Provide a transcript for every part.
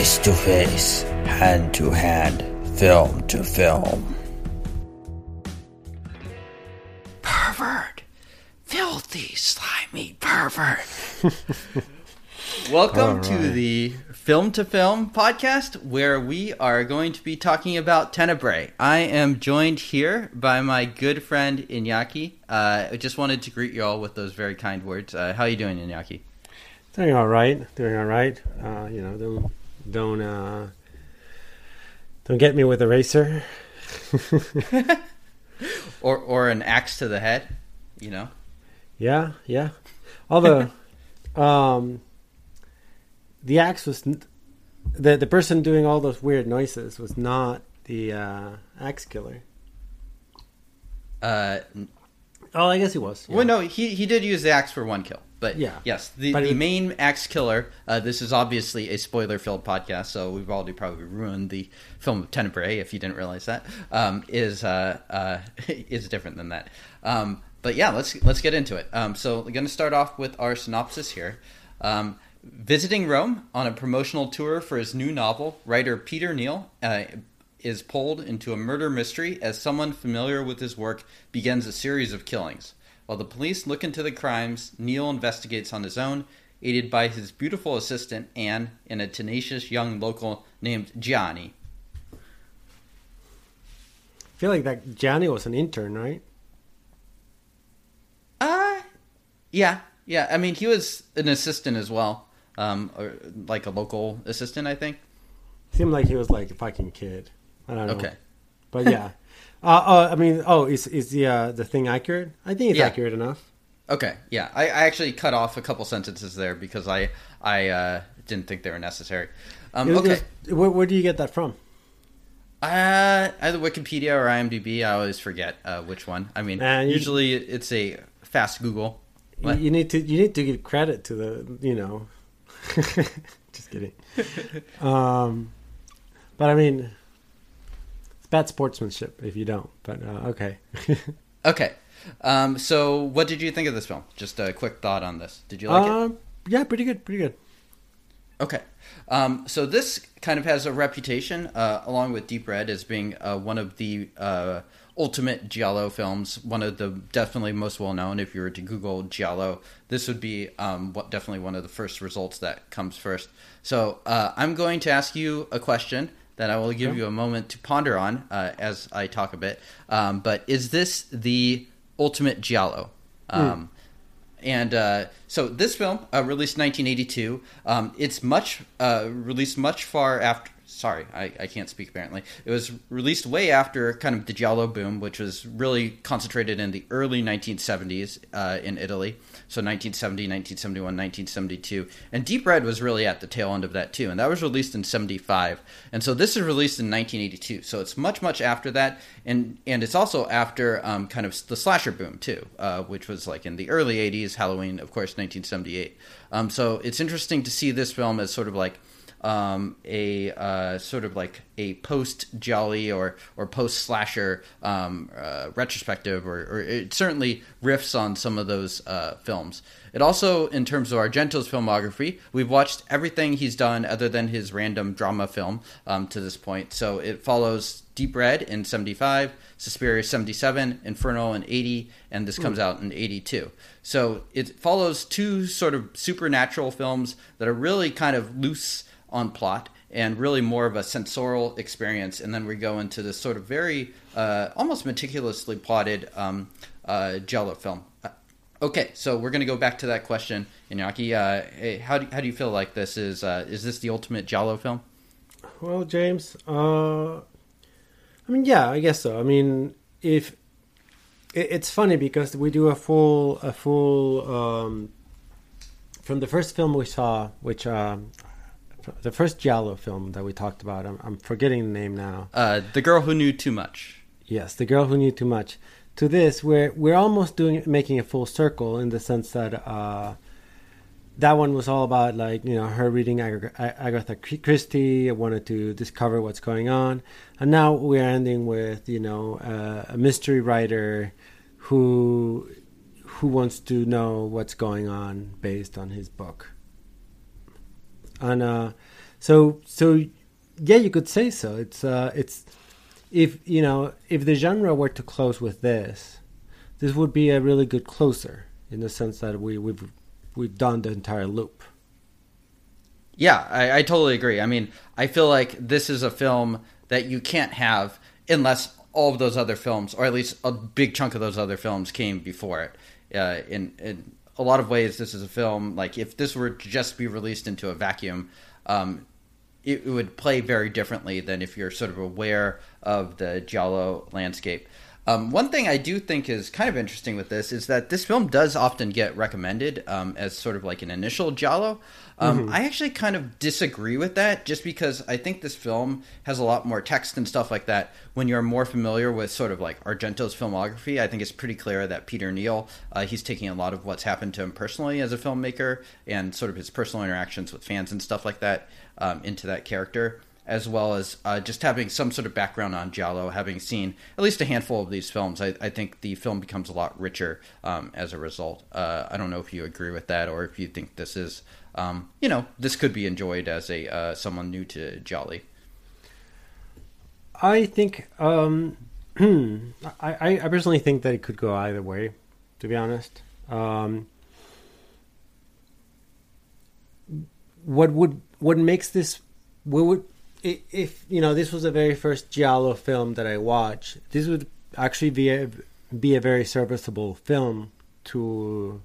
Face to face, hand to hand, film to film. Pervert! Filthy, slimy pervert! Welcome to the Film to Film podcast, where we are going to be talking about Tenebrae. I am joined here by my good friend Iñaki. Uh, I just wanted to greet you all with those very kind words. Uh, how are you doing, Iñaki? Doing all right. Doing all right. Uh, you know, don't uh, don't get me with a racer. or or an axe to the head, you know. Yeah, yeah. Although, um, the axe was n- the the person doing all those weird noises was not the uh, axe killer. Uh, Oh, I guess he was. Well, no, he he did use the axe for one kill, but Yeah. yes, the, But the it- main axe killer. Uh, this is obviously a spoiler-filled podcast, so we've already probably ruined the film of Tenebrae if you didn't realize that. Um, is uh, uh, is different than that. Um, but yeah, let's let's get into it. Um, so we're going to start off with our synopsis here. Um, visiting Rome on a promotional tour for his new novel, writer Peter Neal uh, is pulled into a murder mystery as someone familiar with his work begins a series of killings. While the police look into the crimes, Neal investigates on his own, aided by his beautiful assistant Anne and a tenacious young local named Gianni. I feel like that Gianni was an intern, right? Uh yeah, yeah. I mean, he was an assistant as well, um, or like a local assistant, I think. Seemed like he was like a fucking kid. I don't know. Okay. But yeah. uh, uh, I mean, oh, is is the uh, the thing accurate? I think it's Yeah. accurate enough. Okay, yeah. I, I actually cut off a couple sentences there because I I uh, didn't think they were necessary. Um, okay. where, where do you get that from? Uh, either Wikipedia or IMDb. I always forget uh, which one. I mean, Man, you- usually it's a fast Google. You, What? you need to you need to give credit to the you know. Just kidding. um, but I mean, bad sportsmanship if you don't. But uh, okay. Okay. Um, so, what did you think of this film? Just a quick thought on this. Did you like it? um, yeah, pretty good, pretty good. Okay. Um, so this kind of has a reputation, uh, along with Deep Red, as being uh, one of the uh, ultimate giallo films. One of the definitely most well known. If you were to Google giallo, this would be um, what definitely one of the first results that comes first. So uh, I'm going to ask you a question that I will give Okay. you a moment to ponder on uh, as I talk a bit. Um, but is this the ultimate giallo? Um, and uh, so this film, uh, released 1982, um, it's much uh, released much far after. Sorry, I, I can't speak apparently. It was released way after kind of the Giallo boom, which was really concentrated in the early 1970s uh, in Italy. So 1970, 1971, 1972. And Deep Red was really at the tail end of that too. And that was released in 75. And so this is released in 1982. So it's much, much after that. And, and it's also after um, kind of the slasher boom too, uh, which was like in the early 80s, Halloween, of course, 1978. Um, so it's interesting to see this film as sort of like um, a uh, sort of like a post giallo or or post slasher um, uh, retrospective, or, or it certainly riffs on some of those uh, films. It also, in terms of Argento's filmography, we've watched everything he's done other than his random drama film um, to this point. So it follows Deep Red in '75, Suspiria '77, Inferno in '80, and this comes out in '82. So it follows two sort of supernatural films that are really kind of loose on plot and really more of a sensorial experience. And then we go into this sort of very uh, almost meticulously plotted um, uh, Giallo film. Uh, Okay, so we're going to go back to that question, Iñaki. Uh, hey, how do how do you feel like this is? Uh, is this the ultimate Giallo film? Well, James, I mean, yeah, I guess so. I mean, if it, it's funny because we do a full, a full um, from the first film we saw, which um, the first Giallo film that we talked about. I'm, I'm forgetting the name now. Uh, the girl who knew too much. Yes, the girl who knew too much. To this, we're we're almost doing making a full circle in the sense that uh, that one was all about like you know her reading Ag- Agatha Christie, wanted to discover what's going on, and now we're ending with you know uh, a mystery writer who who wants to know what's going on based on his book. And uh, So so yeah, you could say so. It's uh, it's if you know if the genre were to close with this, this would be a really good closer in the sense that we we've we've done the entire loop. Yeah, I, I totally agree. I mean, I feel like this is a film that you can't have unless all of those other films, or at least a big chunk of those other films, came before it. Uh, in in a lot of ways, this is a film like if this were to just be released into a vacuum, um, it, it, would play very differently than if you're sort of aware of the Giallo landscape. Um, one thing I do think is kind of interesting with this is that this film does often get recommended um, as sort of like an initial Giallo. Um, mm-hmm. I actually kind of disagree with that just because I think this film has a lot more text and stuff like that. When you're more familiar with sort of like Argento's filmography, I think it's pretty clear that Peter Neal, uh, he's taking a lot of what's happened to him personally as a filmmaker and sort of his personal interactions with fans and stuff like that um, into that character as well as uh, just having some sort of background on Giallo, having seen at least a handful of these films, I, I think the film becomes a lot richer um, as a result. Uh, I don't know if you agree with that or if you think this is, um, you know, this could be enjoyed as a uh, someone new to Giallo. I think um, I, I personally think that it could go either way. To be honest, um, what would what makes this what would if you know this was the very first giallo film that I watched, this would actually be a be a very serviceable film to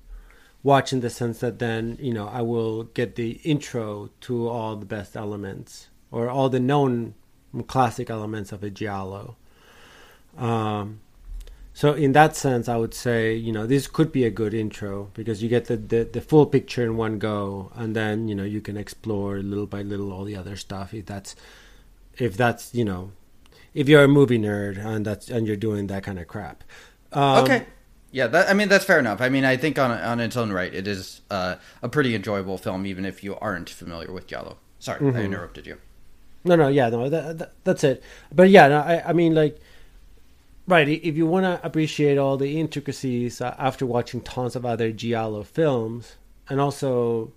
watch in the sense that then you know I will get the intro to all the best elements or all the known classic elements of a giallo. Um, so in that sense, I would say you know this could be a good intro because you get the, the, the full picture in one go, and then you know you can explore little by little all the other stuff. If that's if that's you know if you're a movie nerd and that's and you're doing that kind of crap. Um, okay. Yeah, that, I mean that's fair enough. I mean, I think on on its own right, it is uh, a pretty enjoyable film, even if you aren't familiar with Giallo. Sorry, mm-hmm. I interrupted you. No, no, yeah, no, that, that, that's it. But yeah, no, I, I mean, like, Right. If you want to appreciate all the intricacies uh, after watching tons of other Giallo films, and also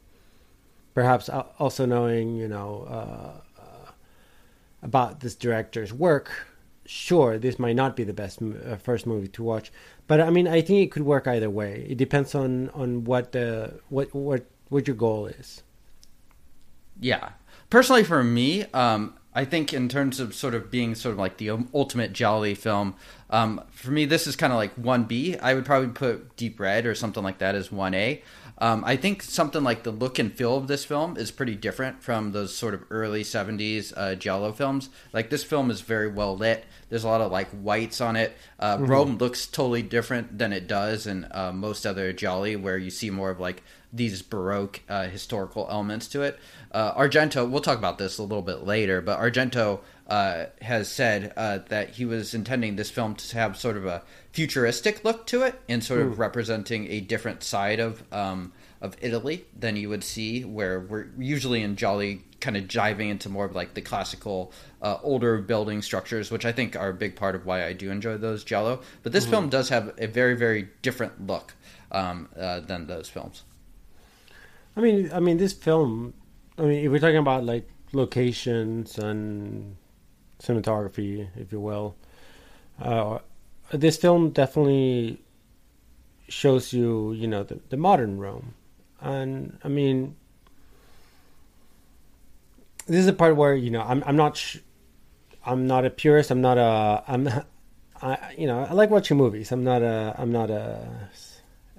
perhaps also knowing, you know, uh, uh, about this director's work, sure, this might not be the best uh, first movie to watch. But I mean, I think it could work either way. It depends on on what the what what what your goal is. Yeah, personally, for me, um, I think in terms of sort of being sort of like the ultimate giallo film, um, for me this is kind of like one B. I would probably put Deep Red or something like that as one A. Um, I think something like the look and feel of this film is pretty different from those sort of early '70s uh, Giallo films. Like this film is very well lit. There's a lot of like whites on it. Uh, mm-hmm. Rome looks totally different than it does in uh, most other Giallo, where you see more of like these baroque uh, historical elements to it. Uh, Argento, we'll talk about this a little bit later, but Argento uh, has said uh, that he was intending this film to have sort of a futuristic look to it, and sort of hmm. representing a different side of um, of Italy than you would see, where we're usually in Giallo kind of jiving into more of like the classical uh, older building structures, which I think are a big part of why I do enjoy those Giallo. But this mm-hmm. film does have a very very different look um, uh, than those films. I mean, I mean, this film I mean, if we're talking about like locations and cinematography, if you will, uh, this film definitely shows you, you know, the, the modern Rome. And I mean, this is a part where you know I'm I'm not sh- I'm not a purist. I'm not a I'm I you know I like watching movies. I'm not a I'm not a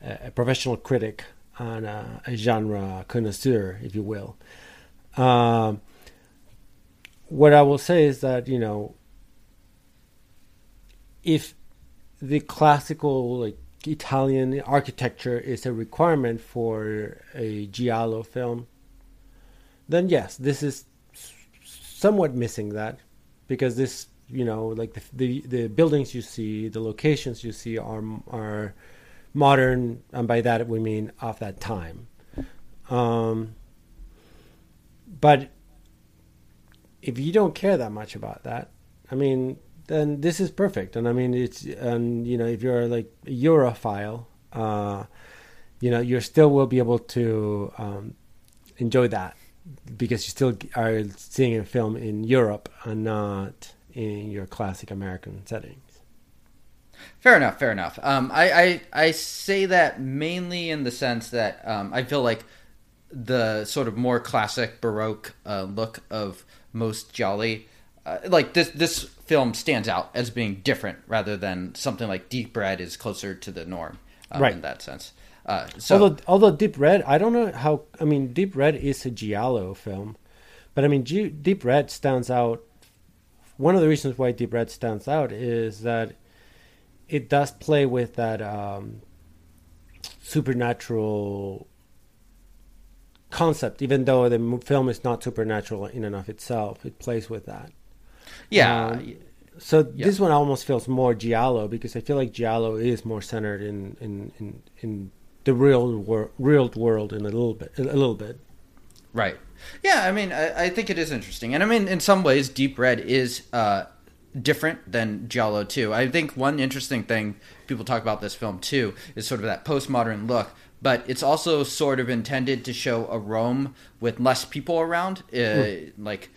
a professional critic and a, a genre connoisseur, if you will. Um, what I will say is that you know, if the classical like Italian architecture is a requirement for a giallo film, then yes, this is somewhat missing that because this you know like the, the the, buildings you see the locations you see are are modern and by that we mean of that time um, but if you don't care that much about that, I mean, then this is perfect. And I mean, it's and you know, if you're like a Europhile, uh, you know, you still will be able to um, enjoy that because you still are seeing a film in Europe and not in your classic American settings. Fair enough. Fair enough. Um, I, I I say that mainly in the sense that um, I feel like the sort of more classic Baroque uh, look of most Giallo, uh, like this this film stands out as being different rather than something like Deep Red is closer to the norm, um, Right. In that sense. Uh, so although although Deep Red, I don't know how. I mean, Deep Red is a giallo film, but I mean, G- Deep Red stands out. One of the reasons why Deep Red stands out is that it does play with that um, supernatural concept, even though the film is not supernatural in and of itself. It plays with that. yeah, um, So Yeah. this one almost feels more giallo because I feel like giallo is more centered in in in, in the real wor- real world in a little bit a little bit. Right. Yeah, I mean, I, I think it is interesting, and I mean, in some ways, Deep Red is uh, different than Giallo too. I think one interesting thing people talk about this film too is sort of that postmodern look, but it's also sort of intended to show a Rome with less people around, uh, like.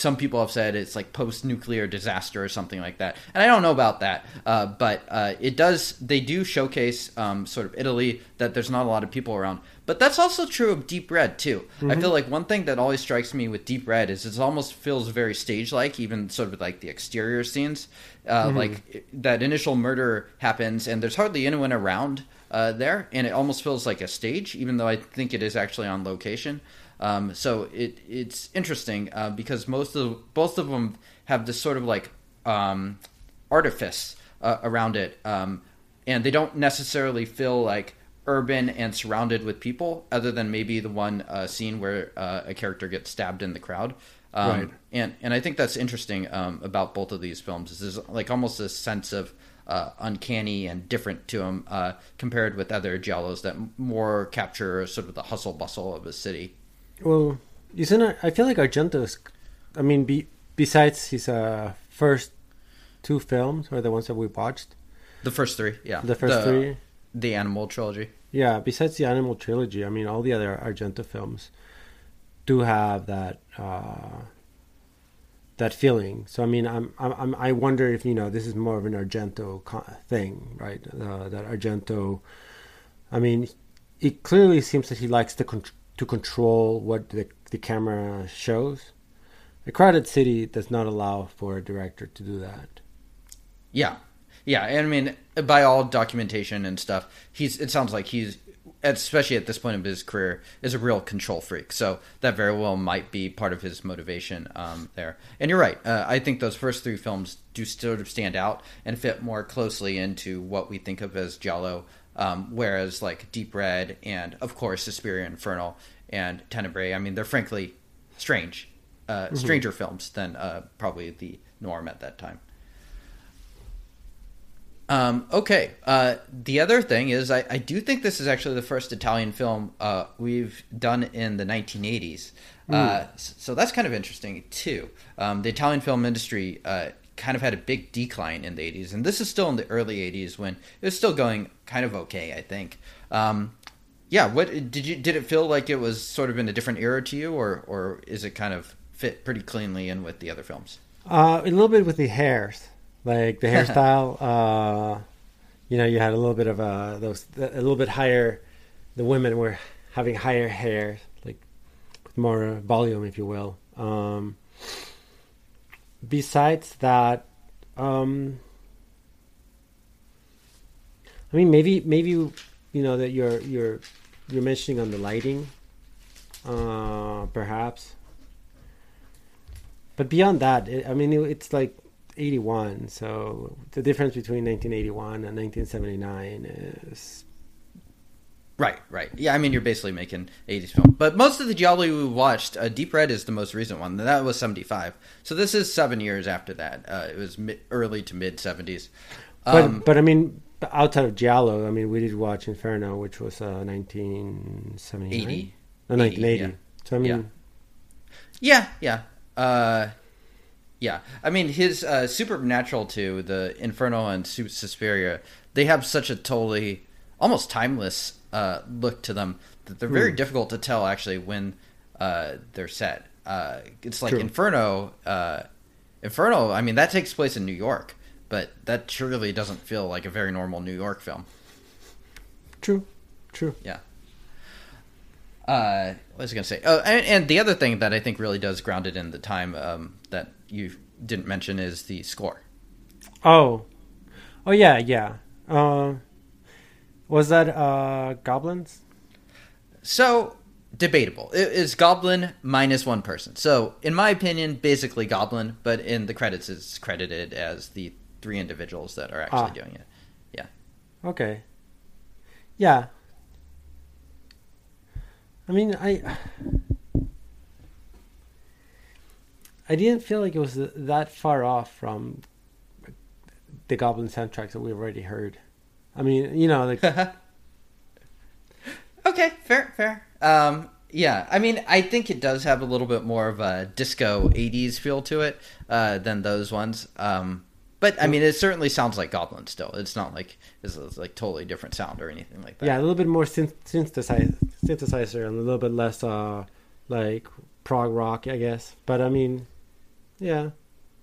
Some people have said it's like post-nuclear disaster or something like that, and I don't know about that. Uh, but uh, it does. They do showcase um, sort of Italy that there's not a lot of people around, but that's also true of Deep Red too. I feel like one thing that always strikes me with Deep Red is it almost feels very stage-like, even sort of like the exterior scenes. Uh, Like that initial murder happens, and there's hardly anyone around uh, there, and it almost feels like a stage, even though I think it is actually on location. Um, so it it's interesting uh, because most of both of them have this sort of like um, artifice uh, around it, um, and they don't necessarily feel like urban and surrounded with people, other than maybe the one uh, scene where uh, a character gets stabbed in the crowd. Um, Right. And and I think that's interesting um, about both of these films. Is there's like almost a sense of uh, uncanny and different to them uh, compared with other giallos that m- more capture sort of the hustle bustle of a city. Well, isn't it? I feel like Argento's. I mean, be, besides his uh, first two films or the ones that we watched, The first three, yeah, the first three, the Animal trilogy. yeah. Besides the Animal trilogy, I mean, all the other Argento films do have that uh, that feeling. So I mean, I'm, I'm, I'm I wonder if you know this is more of an Argento thing, right? Uh, that Argento. I mean, it clearly seems that he likes to con- to control what the the camera shows. A crowded city does not allow for a director to do that. Yeah, yeah, and I mean, by all documentation and stuff, he's. It sounds like he's, especially at this point of his career, is a real control freak. So that very well might be part of his motivation um, there. And you're right. Uh, I think those first three films do sort of stand out and fit more closely into what we think of as Giallo. Um, whereas like Deep Red and of course Suspiria Inferno and Tenebrae, I mean, they're frankly strange, uh, stranger films than uh, probably the norm at that time. Um, okay. Uh, the other thing is, I, I do think this is actually the first Italian film uh, we've done in the 1980s. Uh, so that's kind of interesting too. Um, the Italian film industry uh, kind of had a big decline in the 80s, and this is still in the early 80s when it was still going kind of okay. I think. Um, yeah. What did you did it feel like it was sort of in a different era to you, or or is it kind of fit pretty cleanly in with the other films? Uh, a little bit with the hairs, like the hairstyle. uh, you know, you had a little bit of a those a little bit higher. The women were having higher hair, like with more volume, if you will. Um, besides that, um, I mean, maybe maybe you know that you're you're you're mentioning on the lighting, uh, perhaps. But beyond that, it, I mean, it, it's like 81. So the difference between 1981 and 1979 is Right, right. Yeah, I mean, you're basically making 80s film. But most of the Giallo we watched, uh, Deep Red is the most recent one. That was 75. So this is seven years after that. Uh, it was early to mid 70s. But Um, but I mean, outside of Giallo, I mean, we did watch Inferno, which was uh, 1979, 80. no, 1980. yeah. So I mean, Yeah, yeah. Uh, yeah. I mean, his uh, Supernatural 2, the Inferno and Su- Suspiria, they have such a totally, almost timeless uh, look to them that they're very difficult to tell, actually, when uh, they're set. Uh, it's like True. Inferno. Uh, Inferno. I mean, that takes place in New York, but that surely doesn't feel like a very normal New York film. True, true. Yeah. Uh, what was I going to say? Oh, and, and the other thing that I think really does ground it in the time um, that you didn't mention is the score. Oh, oh yeah, yeah. Uh, was that uh, goblins? So debatable. It is Goblin minus one person. So in my opinion, basically Goblin, but in the credits it's credited as the three individuals that are actually Ah. doing it. Yeah. Okay. Yeah. I mean, I I didn't feel like it was that far off from the Goblin soundtracks that we've already heard. I mean, you know, like Okay, fair, fair. Um, yeah, I mean, I think it does have a little bit more of a disco '80s feel to it uh, than those ones. Um, but I mean, it certainly sounds like Goblin still. It's not like it's, it's like totally different sound or anything like that. yeah, a little bit more synth- synthesizer, synthesizer, and a little bit less uh like prog rock, I guess. But I mean, yeah,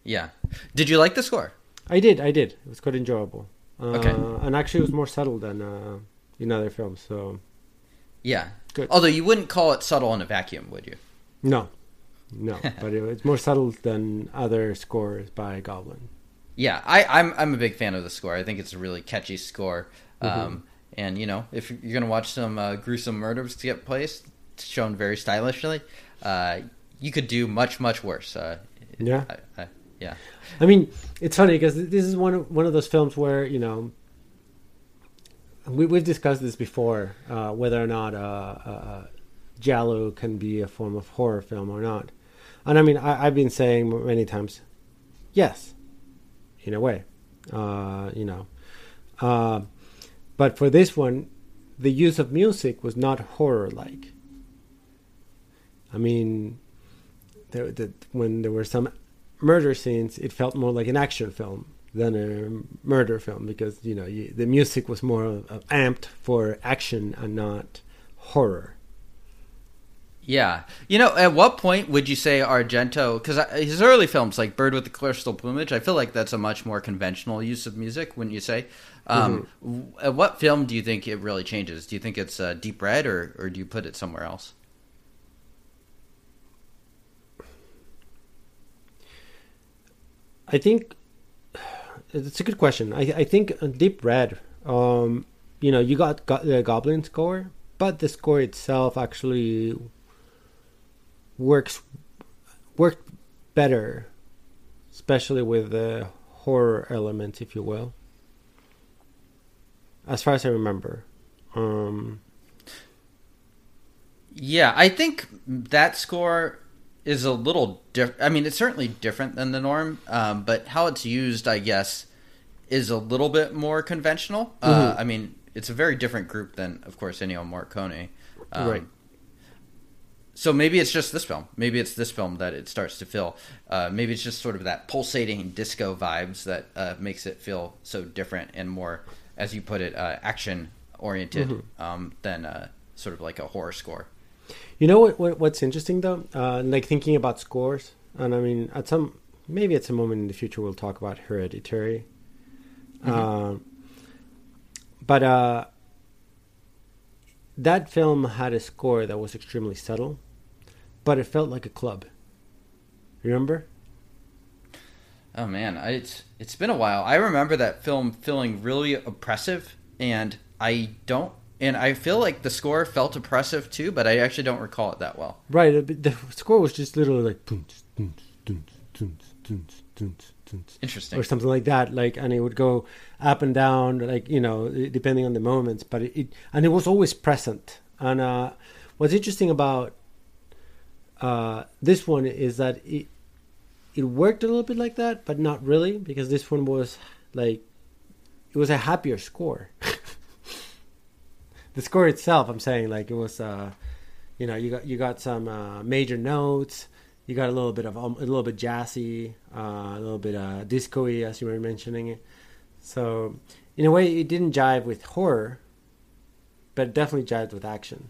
Yeah. Did you like the score? I did, I did. It was quite enjoyable. Uh, Okay. and actually, it was more subtle than uh, in other films. So Yeah. Good. Although you wouldn't call it subtle in a vacuum, would you? no, no, but it was more subtle than other scores by Goblin. Yeah, I, I'm I'm a big fan of the score. I think it's a really catchy score. Mm-hmm. Um, and you know, if you're gonna watch some uh, gruesome murders get place shown very stylishly, uh, you could do much much worse. Uh, Yeah. I, I, yeah. I mean, it's funny because this is one of, one of those films where you know we, we've discussed this before uh, whether or not uh, uh, Giallo can be a form of horror film or not, and I mean I, I've been saying many times, yes, in a way, uh, you know, uh, but for this one, the use of music was not horror like. I mean, there, the, when there were some murder scenes, it felt more like an action film than a murder film because you know you, the music was more uh, amped for action and not horror. Yeah. You know, at what point would you say Argento, because his early films, like Bird with the Crystal Plumage, I feel like that's a much more conventional use of music, wouldn't you say? Um, w- At what film do you think it really changes? Do you think it's uh, Deep Red, or, or do you put it somewhere else? I think it's a good question. I, I think Deep Red, um, you know, you got, got the Goblin score, but the score itself actually works worked better, especially with the horror element, if you will. As far as I remember, um, Yeah, I think that score is a little different. I mean, it's certainly different than the norm, um, but how it's used, I guess, is a little bit more conventional. Uh, I mean, it's a very different group than, of course, Ennio Morricone. Um, Right. So maybe it's just this film. Maybe it's this film that it starts to feel. Uh, maybe it's just sort of that pulsating disco vibes that uh, makes it feel so different and more, as you put it, uh, action oriented um, than uh, sort of like a horror score. You know what, what what's interesting though? Uh, like thinking about scores, and I mean, at some maybe at some moment in the future we'll talk about Hereditary. Uh, but uh, that film had a score that was extremely subtle, but it felt like a club. Remember? Oh man, I, it's it's been a while. I remember that film feeling really oppressive, and I don't, and I feel like the score felt oppressive too, but I actually don't recall it that well. Right. uh, The score was just literally like "Toons, toons, toons, toons, toons, toons, toons," Interesting. or something like that. Like, and it would go up and down, like you know, depending on the moments. But it, it and it was always present. And uh, what's interesting about uh, this one is that it it worked a little bit like that, but not really, because this one was like it was a happier score. the score itself, I'm saying, like it was. Uh, you know you got you got some uh, major notes you got a little bit of um, a little bit jazzy uh, a little bit uh, disco-y as you were mentioning it so in a way it didn't jive with horror but it definitely jived with action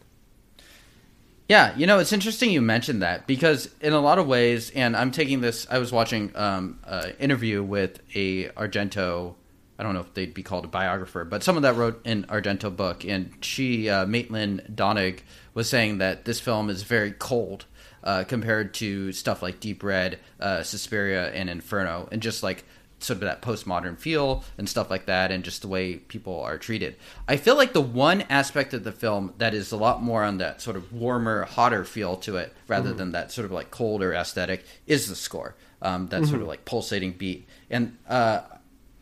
Yeah, you know, it's interesting you mentioned that because in a lot of ways, and I'm taking this. I was watching um, an interview with a Argento. I don't know if they'd be called a biographer, but someone that wrote an Argento book, and she, uh, Maitland McDonagh, was saying that this film is very cold uh, compared to stuff like Deep Red, uh, Suspiria, and Inferno, and just like sort of that postmodern feel and stuff like that, and just the way people are treated. I feel like the one aspect of the film that is a lot more on that sort of warmer, hotter feel to it, rather than that sort of like colder aesthetic, is the score. Um, that sort of like pulsating beat, and uh,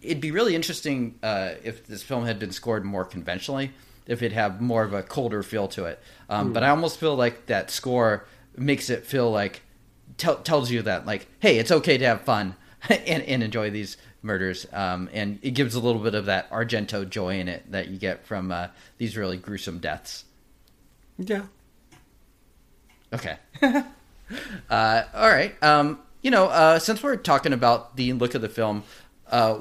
it'd be really interesting uh, if this film had been scored more conventionally, if it had more of a colder feel to it. Um, But I almost feel like that score makes it feel like tell, tells you that like, hey, it's okay to have fun and, and enjoy these murders, um, and it gives a little bit of that Argento joy in it that you get from uh, these really gruesome deaths. Yeah. Okay. uh, all right. Um, you know, uh, since we're talking about the look of the film, uh,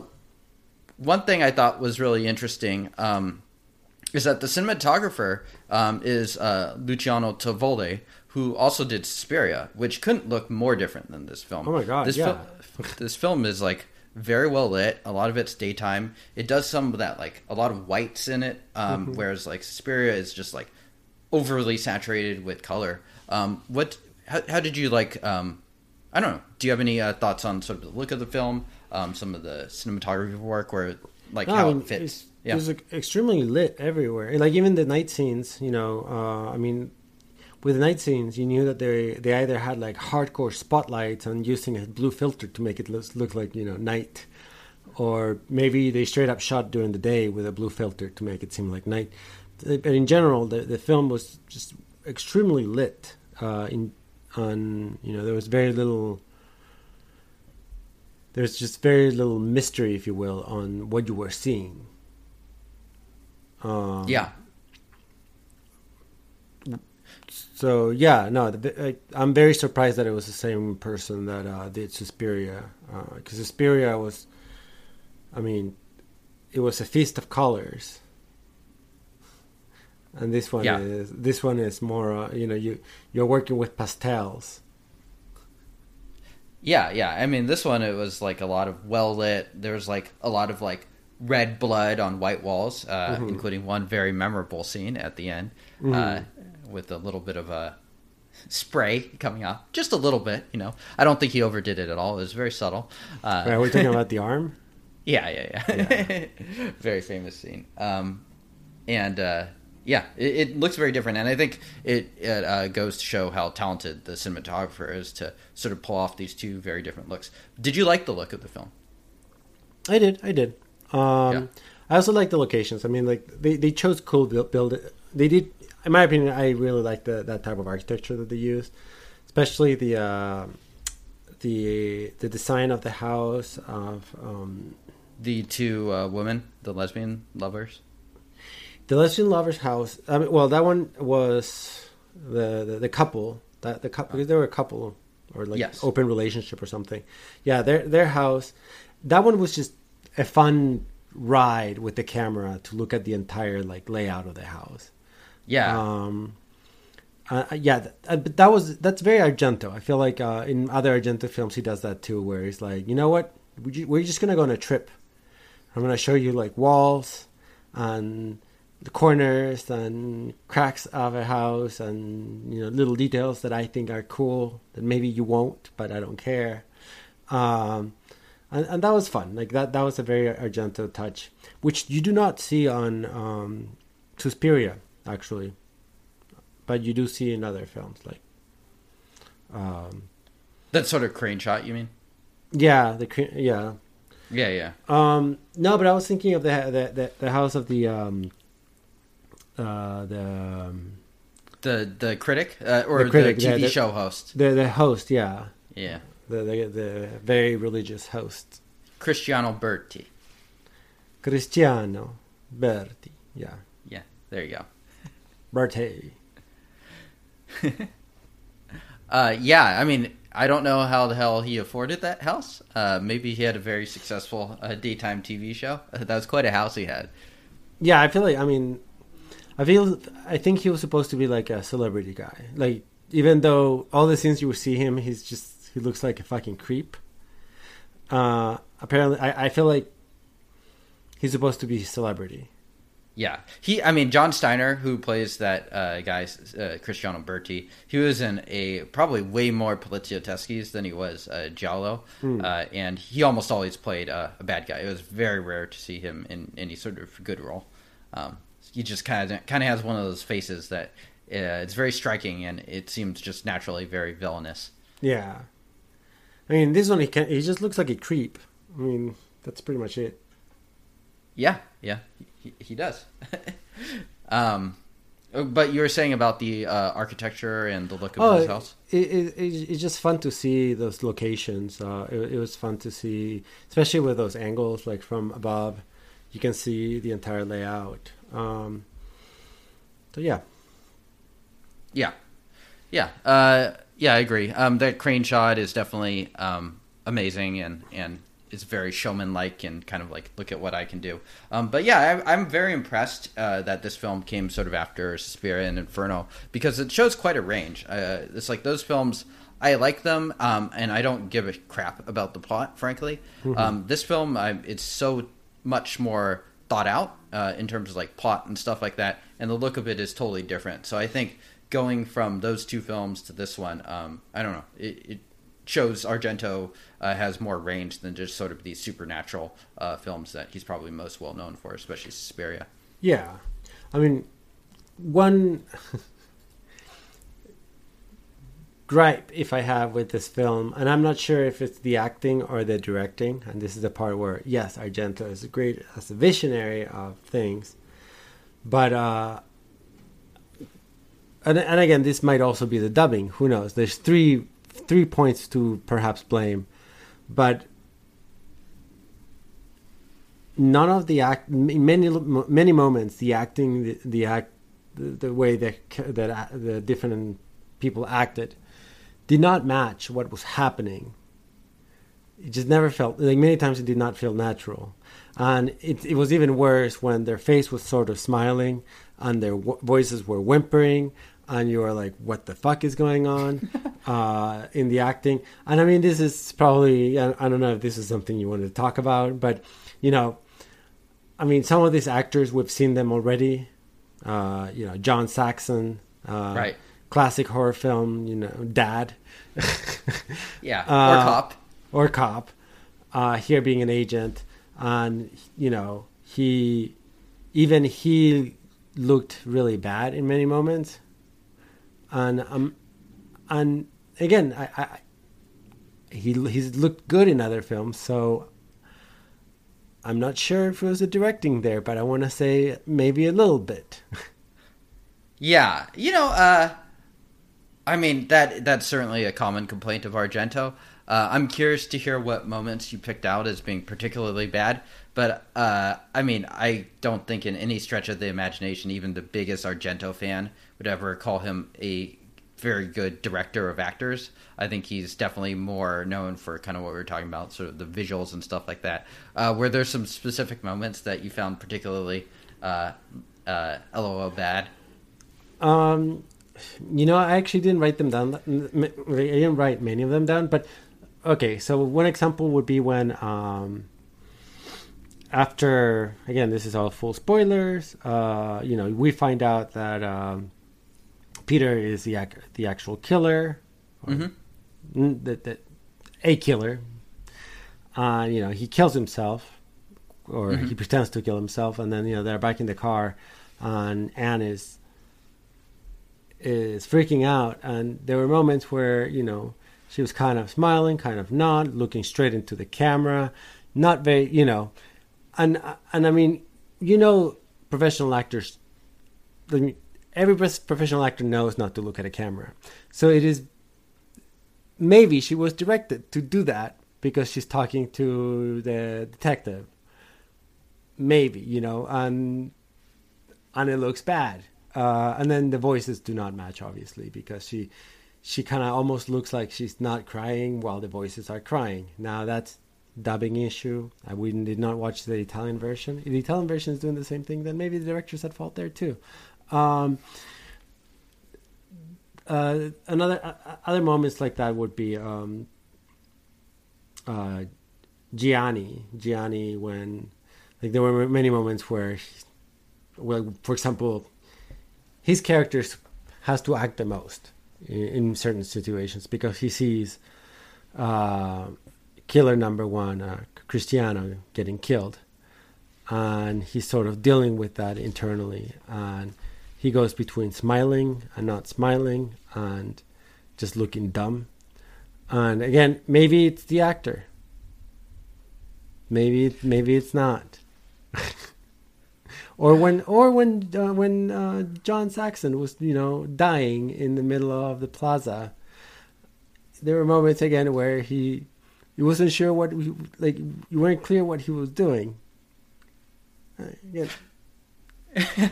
one thing I thought was really interesting um, is that the cinematographer um, is uh, Luciano Tovoli, who also did Suspiria, which couldn't look more different than this film. Oh my God, This, yeah. fil- this film is like very well lit. A lot of it's daytime. It does some of that, like a lot of whites in it, um, Mm-hmm. whereas like Suspiria is just like overly saturated with color. Um, what? How, how did you like? Um, I don't know. Do you have any uh, thoughts on sort of the look of the film, um, some of the cinematography work, where like No, how I mean, it fits? It's, Yeah. It was extremely lit everywhere. And, Like even the night scenes, you know. Uh, I mean, with the night scenes, you knew that they they either had like hardcore spotlights and using a blue filter to make it look, look like you know night, or maybe they straight up shot during the day with a blue filter to make it seem like night. But in general, the the film was just extremely lit. Uh, in on you know there was very little there's just very little mystery, if you will, on what you were seeing. Um, yeah. So yeah, no, the, I, I'm very surprised that it was the same person that uh, did Suspiria, because Suspiria was, I mean, it was a feast of colors, and this one Yeah. is this one is more, uh, you know, you you're working with pastels. Yeah, yeah. I mean, this one it was like a lot of well lit. There was like a lot of like red blood on white walls, uh, Mm-hmm. including one very memorable scene at the end uh, with a little bit of a spray coming off, just a little bit. You know, I don't think he overdid it at all. It was very subtle. Uh, Right, we're talking about the arm. yeah, yeah, yeah. very famous scene. Um, and uh, yeah, it, it looks very different, and I think it, it uh, goes to show how talented the cinematographer is to sort of pull off these two very different looks. Did you like the look of the film? I did, I did. Um, Yeah. I also like the locations. I mean, like they, they chose cool build, build. They did, in my opinion, I really like the that type of architecture that they used, especially the uh, the the design of the house of um, The two uh, women, the lesbian lovers. The lesbian lovers' house. I mean, well, that one was the the, the couple that the couple because they were a couple or like Yes. open relationship or something. Yeah, their their house. That one was just a fun ride with the camera to look at the entire like layout of the house. Yeah, Um, uh, yeah, th- uh, but that was that's very Argento. I feel like uh, in other Argento films he does that too, where he's like, you know what, we're just gonna go on a trip. I'm gonna show you like walls and the corners and cracks of a house and you know little details that I think are cool that maybe you won't, but I don't care. Um, and, and that was fun. Like that, that was a very Argento touch, which you do not see on um, Suspiria actually, but you do see in other films. Like, um, that sort of crane shot. You mean? yeah, the cre- yeah. Yeah, yeah. Um, no, but I was thinking of the the the, the house of the um, uh, the um, The the critic uh, or The critic, the TV the- show host. the the host. Yeah, Yeah, the the, the very religious host, Cristiano Berti. Cristiano Berti. Yeah, Yeah, there you go. Berti. Uh, yeah, I mean, I don't know how the hell he afforded that house. Uh, maybe he had a very successful uh, daytime TV show. that was quite a house he had. Yeah, I feel like I mean, I feel I think he was supposed to be like a celebrity guy. Like even though all the scenes you see him, he's just he looks like a fucking creep. Uh, apparently, I, I feel like he's supposed to be a celebrity. Yeah, he. I mean, John Steiner, who plays that uh, guy, uh, Cristiano Berti, he was in a probably way more Poliziotteschi's than he was uh, Giallo, Hmm. uh, and he almost always played uh, a bad guy. It was very rare to see him in any sort of good role. Um, he just kind of kind of has one of those faces that uh, it's very striking, and it seems just naturally very villainous. Yeah, I mean this one he can he just looks like a creep. I mean that's pretty much it. Yeah, yeah, he, he does. um, but you were saying about the uh, architecture and the look of Oh, his house. it, it, it, it's just fun to see those locations. Uh, it, it was fun to see, especially with those angles, like from above, you can see the entire layout. Um, so yeah, Yeah, yeah, uh, yeah. I agree. Um, that crane shot is definitely um, amazing and and it's very showman-like and kind of like look at what I can do. Um, but yeah, I, I'm very impressed uh, that this film came sort of after Suspiria and Inferno because it shows quite a range. Uh, it's like those films. I like them, um, and I don't give a crap about the plot, frankly. Um, this film, I, it's so much more thought out uh, in terms of like plot and stuff like that, and the look of it is totally different. So I think going from those two films to this one, um, I don't know, it, it shows Argento uh, has more range than just sort of these supernatural uh, films that he's probably most well known for, especially Suspiria. yeah. I mean, one gripe if I have with this film, and I'm not sure if it's the acting or the directing, and this is the part where yes, Argento is great as a visionary of things, but uh, and and again, this might also be the dubbing. Who knows? There's three three points to perhaps blame, but none of the act in many many moments the acting the, the act the, the way that that the different people acted did not match what was happening. It just never felt like many times it did not feel natural. And it, it was even worse when their face was sort of smiling and their w- voices were whimpering and you were like what the fuck is going on? Uh, in the acting. And i mean this is probably I, I don't know if this is something you wanted to talk about but you know i mean some of these actors we've seen them already. Uh, you know john saxon uh, Right. Classic horror film you know dad. Yeah, or Uh, cop. or cop. Uh, here being an agent and you know he even he looked really bad in many moments. And um and again I, I he he's looked good in other films so I'm not sure if it was the directing there but I want to say maybe a little bit. Yeah, you know, uh, I mean that that's certainly a common complaint of Argento. Uh, I'm curious to hear what moments you picked out as being particularly bad, but uh, I mean, I don't think in any stretch of the imagination, even the biggest Argento fan would ever call him a very good director of actors. I think he's definitely more known for kind of what we were talking about, sort of the visuals and stuff like that. Uh, were there some specific moments that you found particularly uh, uh, LOL bad? Um, you know, I actually didn't write them down. I didn't write many of them down, but okay. So one example would be when, um, after again, this is all full spoilers. Uh, you know, we find out that um, Peter is the ac- the actual killer, or Mhm. n- that that a killer. Uh, you know, he kills himself, or he pretends to kill himself, and then you know they're back in the car, and Anne is is freaking out. And there were moments where you know she was kind of smiling kind of not looking straight into the camera not very you know. And and i mean you know professional actors every professional actor knows not to look at a camera. So it is maybe she was directed to do that because she's talking to the detective. Maybe you know and and it looks bad. Uh, and then the voices do not match, obviously, because she she kind of almost looks like she's not crying while the voices are crying. Now that's dubbing issue. I we did not watch the Italian version. If the Italian version is doing the same thing, then maybe the director's at fault there too. Um, uh, another uh, other moments like that would be um, uh, Gianni. Gianni when like there were many moments where, he, well, for example, his character has to act the most in, in certain situations because he sees uh, killer number one, uh, Cristiano, getting killed, and he's sort of dealing with that internally and he goes between smiling and not smiling and just looking dumb. And again, maybe it's the actor. Maybe maybe it's not. or when or when uh, when uh, John Saxon was you know dying in the middle of the plaza. There were moments again where he he wasn't sure what he, like you weren't clear what he was doing. Uh, yeah.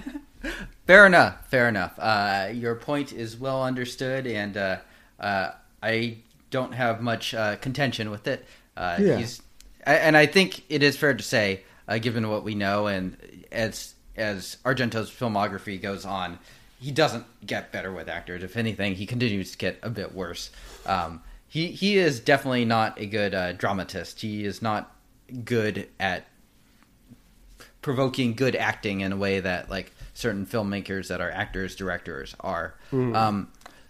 Fair enough. Fair enough. Uh, your point is well understood, and uh, uh, I don't have much uh, contention with it. Uh, Yeah. And I think it is fair to say, uh, given what we know, and as as Argento's filmography goes on, he doesn't get better with actors. If anything, he continues to get a bit worse. Um, he he is definitely not a good uh, dramatist. He is not good at provoking good acting in a way that like certain filmmakers that are actors directors are um,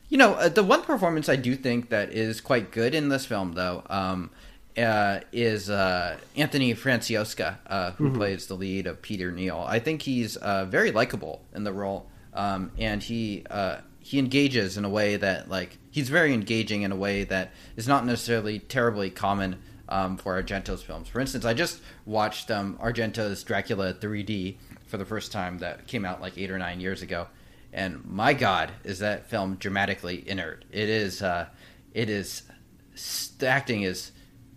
you know uh, the one performance i do think that is quite good in this film though um, uh, is uh, anthony Franciosa uh, who plays the lead of peter neal i think he's uh, very likable in the role um, and he uh, he engages in a way that like he's very engaging in a way that is not necessarily terribly common um, for Argento's films. For instance, I just watched um, Argento's Dracula 3D for the first time that came out like eight or nine years ago, and my God, is that film dramatically inert? It is. Uh, it is. The acting is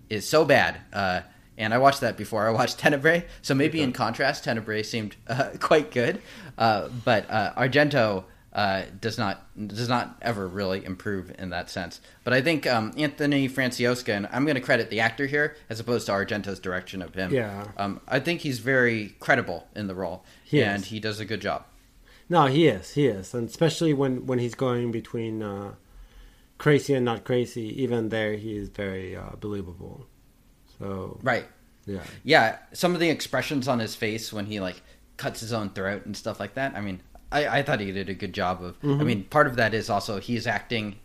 is so bad. Uh, and I watched that before I watched Tenebrae, so maybe in contrast, Tenebrae seemed uh, quite good, uh, but uh, Argento uh, does not does not ever really improve in that sense. But I think um, Anthony Franciosa, and I'm going to credit the actor here as opposed to Argento's direction of him. Yeah. um, I think he's very credible in the role, He and is. he does a good job. No, he is. He is, and especially when when he's going between uh, crazy and not crazy. Even there, he is very uh, believable. So Right. yeah, Yeah, some of the expressions on his face when he like cuts his own throat and stuff like that. I mean, I, I thought he did a good job of. I mean, part of that is also he's acting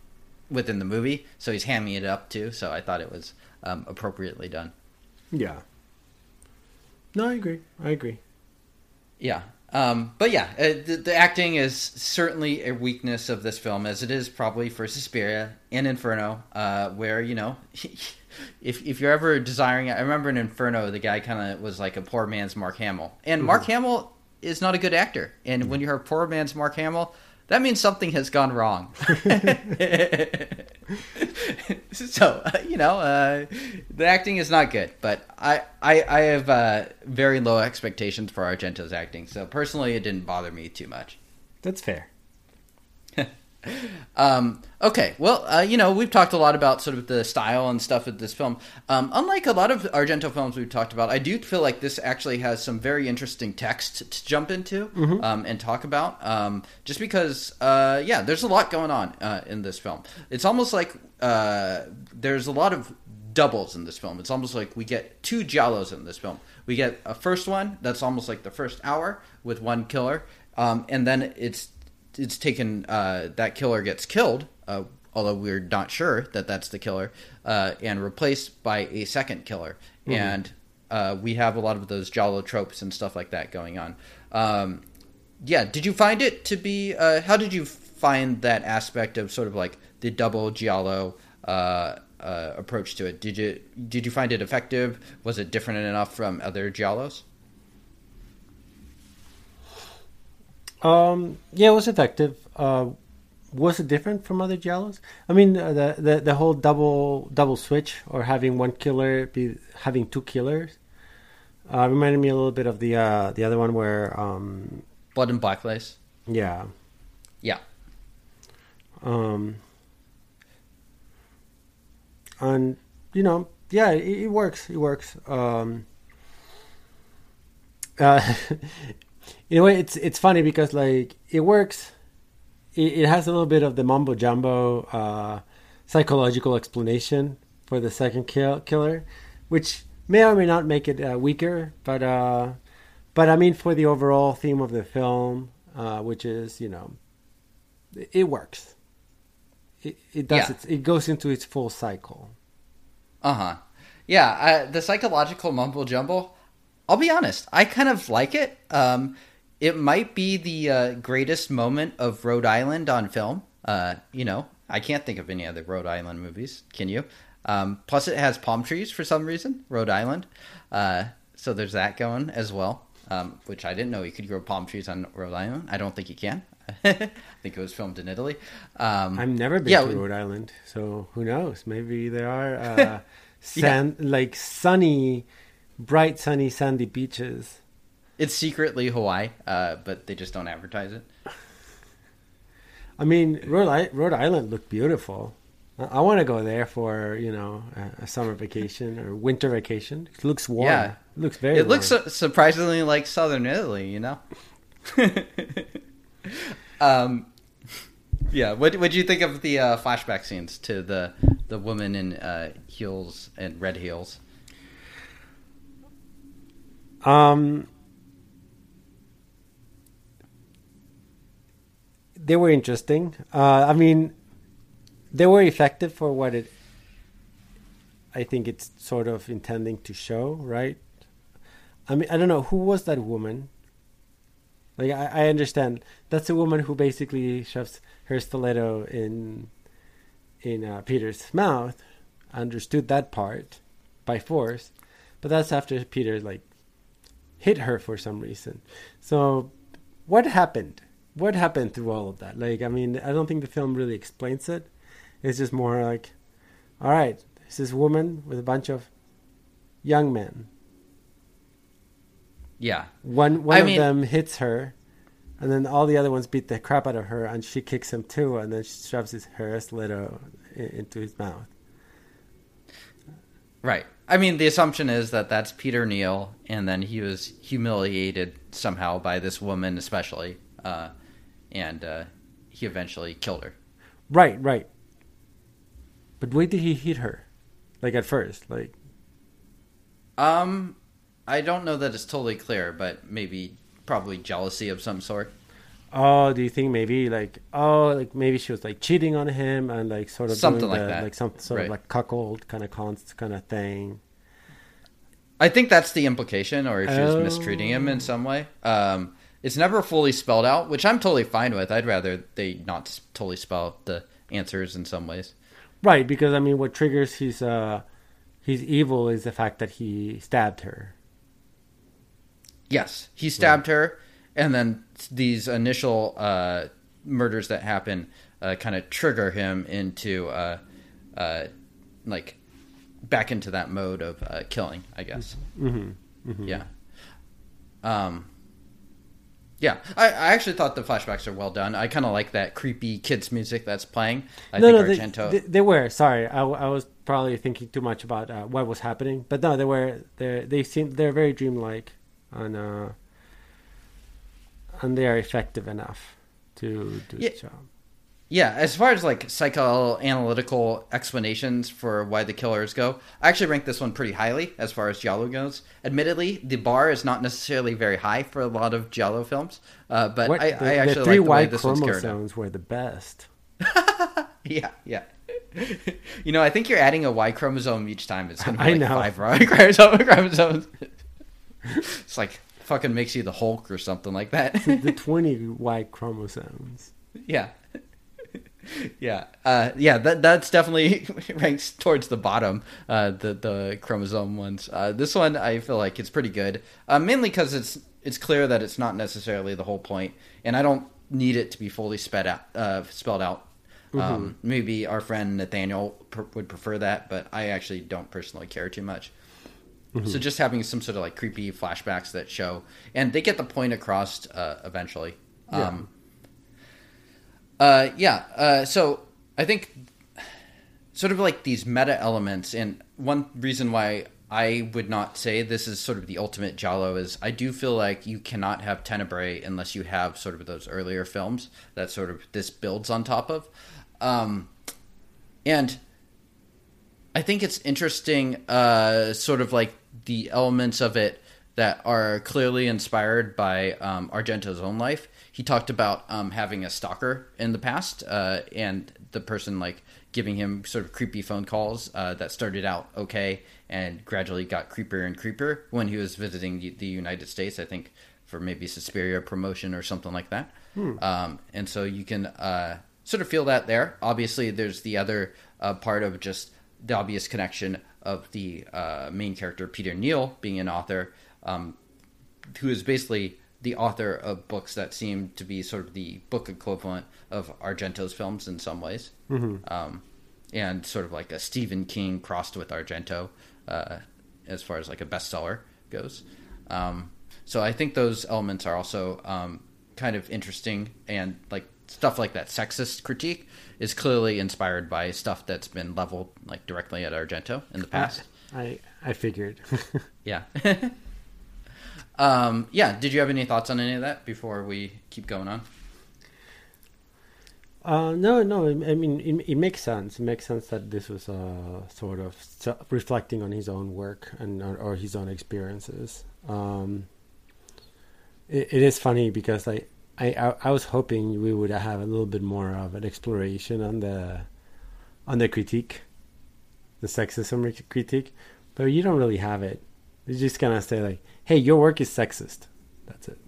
within the movie, so he's hamming it up too. So I thought it was um, appropriately done. yeah. No, I agree. I agree. Yeah. Um, but yeah, uh, the, the acting is certainly a weakness of this film, as it is probably for Suspiria and Inferno, uh, where you know, if if you're ever desiring, I remember in Inferno, the guy kind of was like a poor man's Mark Hamill, and Mark Hamill is not a good actor, and when you're a poor man's Mark Hamill, that means something has gone wrong. so uh, you know, uh, the acting is not good, but I I, I have uh, very low expectations for Argento's acting. So personally, it didn't bother me too much. That's fair. Um, okay, well, uh, you know, we've talked a lot about sort of the style and stuff of this film. Um, unlike a lot of Argento films we've talked about, I do feel like this actually has some very interesting text to jump into um, and talk about. Um, just because, uh, yeah, there's a lot going on uh, in this film. It's almost like uh, there's a lot of doubles in this film. It's almost like we get two giallos in this film. We get a first one that's almost like the first hour with one killer, um, and then it's it's taken uh, that killer gets killed, uh, although we're not sure that that's the killer, uh, and replaced by a second killer, and uh, we have a lot of those giallo tropes and stuff like that going on. Um, yeah, did you find it to be? Uh, how did you find that aspect of sort of like the double giallo uh, uh, approach to it? Did you did you find it effective? Was it different enough from other giallos? Um, yeah, it was effective. Uh, was it different from other giallos? I mean, uh, the, the the whole double double switch or having one killer be having two killers uh, reminded me a little bit of the uh, the other one where um, Blood and Black Lace. yeah Yeah. um, and you know yeah it, it works it works um, uh, in a way, it's it's funny because like it works. It, it has a little bit of the mumbo jumbo uh, psychological explanation for the second kill, killer, which may or may not make it uh, weaker. But uh, but I mean, for the overall theme of the film, uh, which is you know, it, it works. It, it does. Yeah. Its, it goes into its full cycle. Uh huh. Yeah, I, the psychological mumbo jumble. I'll be honest, I kind of like it. Um, it might be the uh, greatest moment of Rhode Island on film. Uh, you know, I can't think of any other Rhode Island movies. Can you? Um, plus, it has palm trees for some reason. Rhode Island. Uh, so there's that going as well. Um, which I didn't know you could grow palm trees on Rhode Island. I don't think you can. I think it was filmed in Italy. Um, I've never been yeah, to Rhode Island, so who knows? Maybe there are uh, sand like sunny, bright, sunny, sandy beaches. It's secretly Hawaii, uh, but they just don't advertise it. I mean, Rhode, I- Rhode Island looked beautiful. I, I want to go there for you know a, a summer vacation or winter vacation. It looks warm. Yeah. it looks very. It looks su- surprisingly like southern Italy, you know. um, yeah. What What do you think of the uh, flashback scenes to the the woman in uh, heels and red heels? Um, they were interesting. Uh, I mean, they were effective for what it. I think it's sort of intending to show, right? I mean, I don't know who was that woman. Like, I, I understand that's a woman who basically shoves her stiletto in, in uh, Peter's mouth. I understood that part, by force, but that's after Peter like hit her for some reason. So, what happened? What happened through all of that? Like, I mean, I don't think the film really explains it. It's just more like, all right, there's this woman with a bunch of young men. Yeah. One one I of mean- them hits her, and then all the other ones beat the crap out of her, and she kicks him too, and then she shoves his stiletto i- into his mouth. Right. I mean, the assumption is that that's Peter Neal, and then he was humiliated somehow by this woman, especially, uh, and uh, he eventually killed her. Right, right. But why did he hit her? Like at first, like Um, I don't know that it's totally clear, but maybe probably jealousy of some sort. Oh, do you think maybe like oh like maybe she was like cheating on him and like sort of Something like the, that. like some sort Right. of like cuckold kind of const kind of thing. I think that's the implication, or if she was Oh. mistreating him in some way. Um, it's never fully spelled out, which I'm totally fine with. I'd rather they not totally spell out the answers in some ways. Right, because I mean what triggers his uh his evil is the fact that he stabbed her. Yes, he stabbed her, and then these initial uh, murders that happen uh, kind of trigger him into uh, uh, like back into that mode of uh, killing. I guess. Mm-hmm. Yeah. Um. Yeah, I, I actually thought the flashbacks are well done. I kind of like that creepy kids music that's playing. I no, no, Argento. they, they were. Sorry, I, I was probably thinking too much about uh, what was happening, but no, they were. They they seem they're very dreamlike, and uh, and they are effective enough to do Yeah. the job. Yeah, as far as like psychoanalytical explanations for why the killers go, I actually rank this one pretty highly as far as Giallo goes. Admittedly, the bar is not necessarily very high for a lot of Giallo films, uh, but What, I, the, I actually the three like the way this one's carried out. were the best. Yeah, yeah. you know, I think you're adding a Y chromosome each time. It's going to be like five Y chromosomes. it's like fucking makes you the Hulk or something like that. the 20 white chromosomes. Yeah. yeah. Uh, yeah, that that's definitely ranks towards the bottom, uh, the the chromosome ones. Uh, this one I feel like it's pretty good. Uh, mainly cuz it's it's clear that it's not necessarily the whole point and I don't need it to be fully sped out uh, spelled out. Um, maybe our friend Nathaniel pr- would prefer that, but I actually don't personally care too much. So just having some sort of like creepy flashbacks that show, and they get the point across uh, eventually. Yeah. Um, uh, yeah. Uh, so I think sort of like these meta elements, and one reason why I would not say this is sort of the ultimate giallo Is I do feel like you cannot have Tenebrae unless you have sort of those earlier films that sort of this builds on top of, um, and I think it's interesting, uh, sort of like the elements of it that are clearly inspired by um, Argento's own life. He talked about um, having a stalker in the past, uh, and the person like giving him sort of creepy phone calls uh, that started out okay and gradually got creepier and creepier when he was visiting the United States. I think for maybe Suspiria promotion or something like that. Hmm. Um, and so you can uh, sort of feel that there. Obviously, there's the other uh, part of just the obvious connection of the uh, main character Peter Neal being an author, um, who is basically the author of books that seem to be sort of the book equivalent of Argento's films in some ways, mm-hmm. um, and sort of like a Stephen King crossed with Argento, uh, as far as like a bestseller goes. Um, so I think those elements are also um, kind of interesting, and like stuff like that sexist critique is clearly inspired by stuff that's been leveled like directly at Argento in the past. I I figured. yeah. um, yeah. Did you have any thoughts on any of that before we keep going on? Uh, no, no. I mean, it, it, makes sense. It makes sense that this was uh, sort of reflecting on his own work and or, or his own experiences. Um, it, it is funny because I, I, I was hoping we would have a little bit more of an exploration on the, on the critique, the sexism critique, but you don't really have it. You just kind of say like, "Hey, your work is sexist." That's it.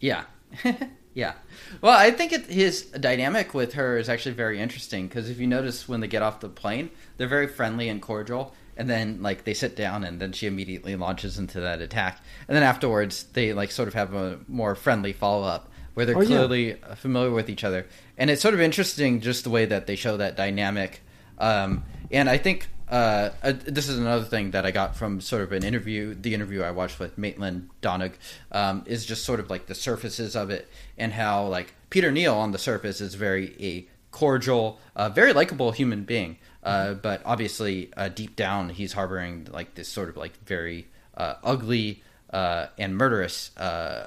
Yeah. Yeah. Well, I think it, his dynamic with her is actually very interesting because if you notice when they get off the plane, they're very friendly and cordial. And then, like, they sit down and then she immediately launches into that attack. And then afterwards, they, like, sort of have a more friendly follow up where they're oh, clearly yeah. familiar with each other. And it's sort of interesting just the way that they show that dynamic. Um, and I think uh, uh, this is another thing that I got from sort of an interview, the interview I watched with Maitland McDonagh, um, is just sort of like the surfaces of it and how like Peter Neal on the surface is very a cordial, uh, very likable human being, uh, but obviously uh, deep down he's harboring like this sort of like very uh, ugly and murderous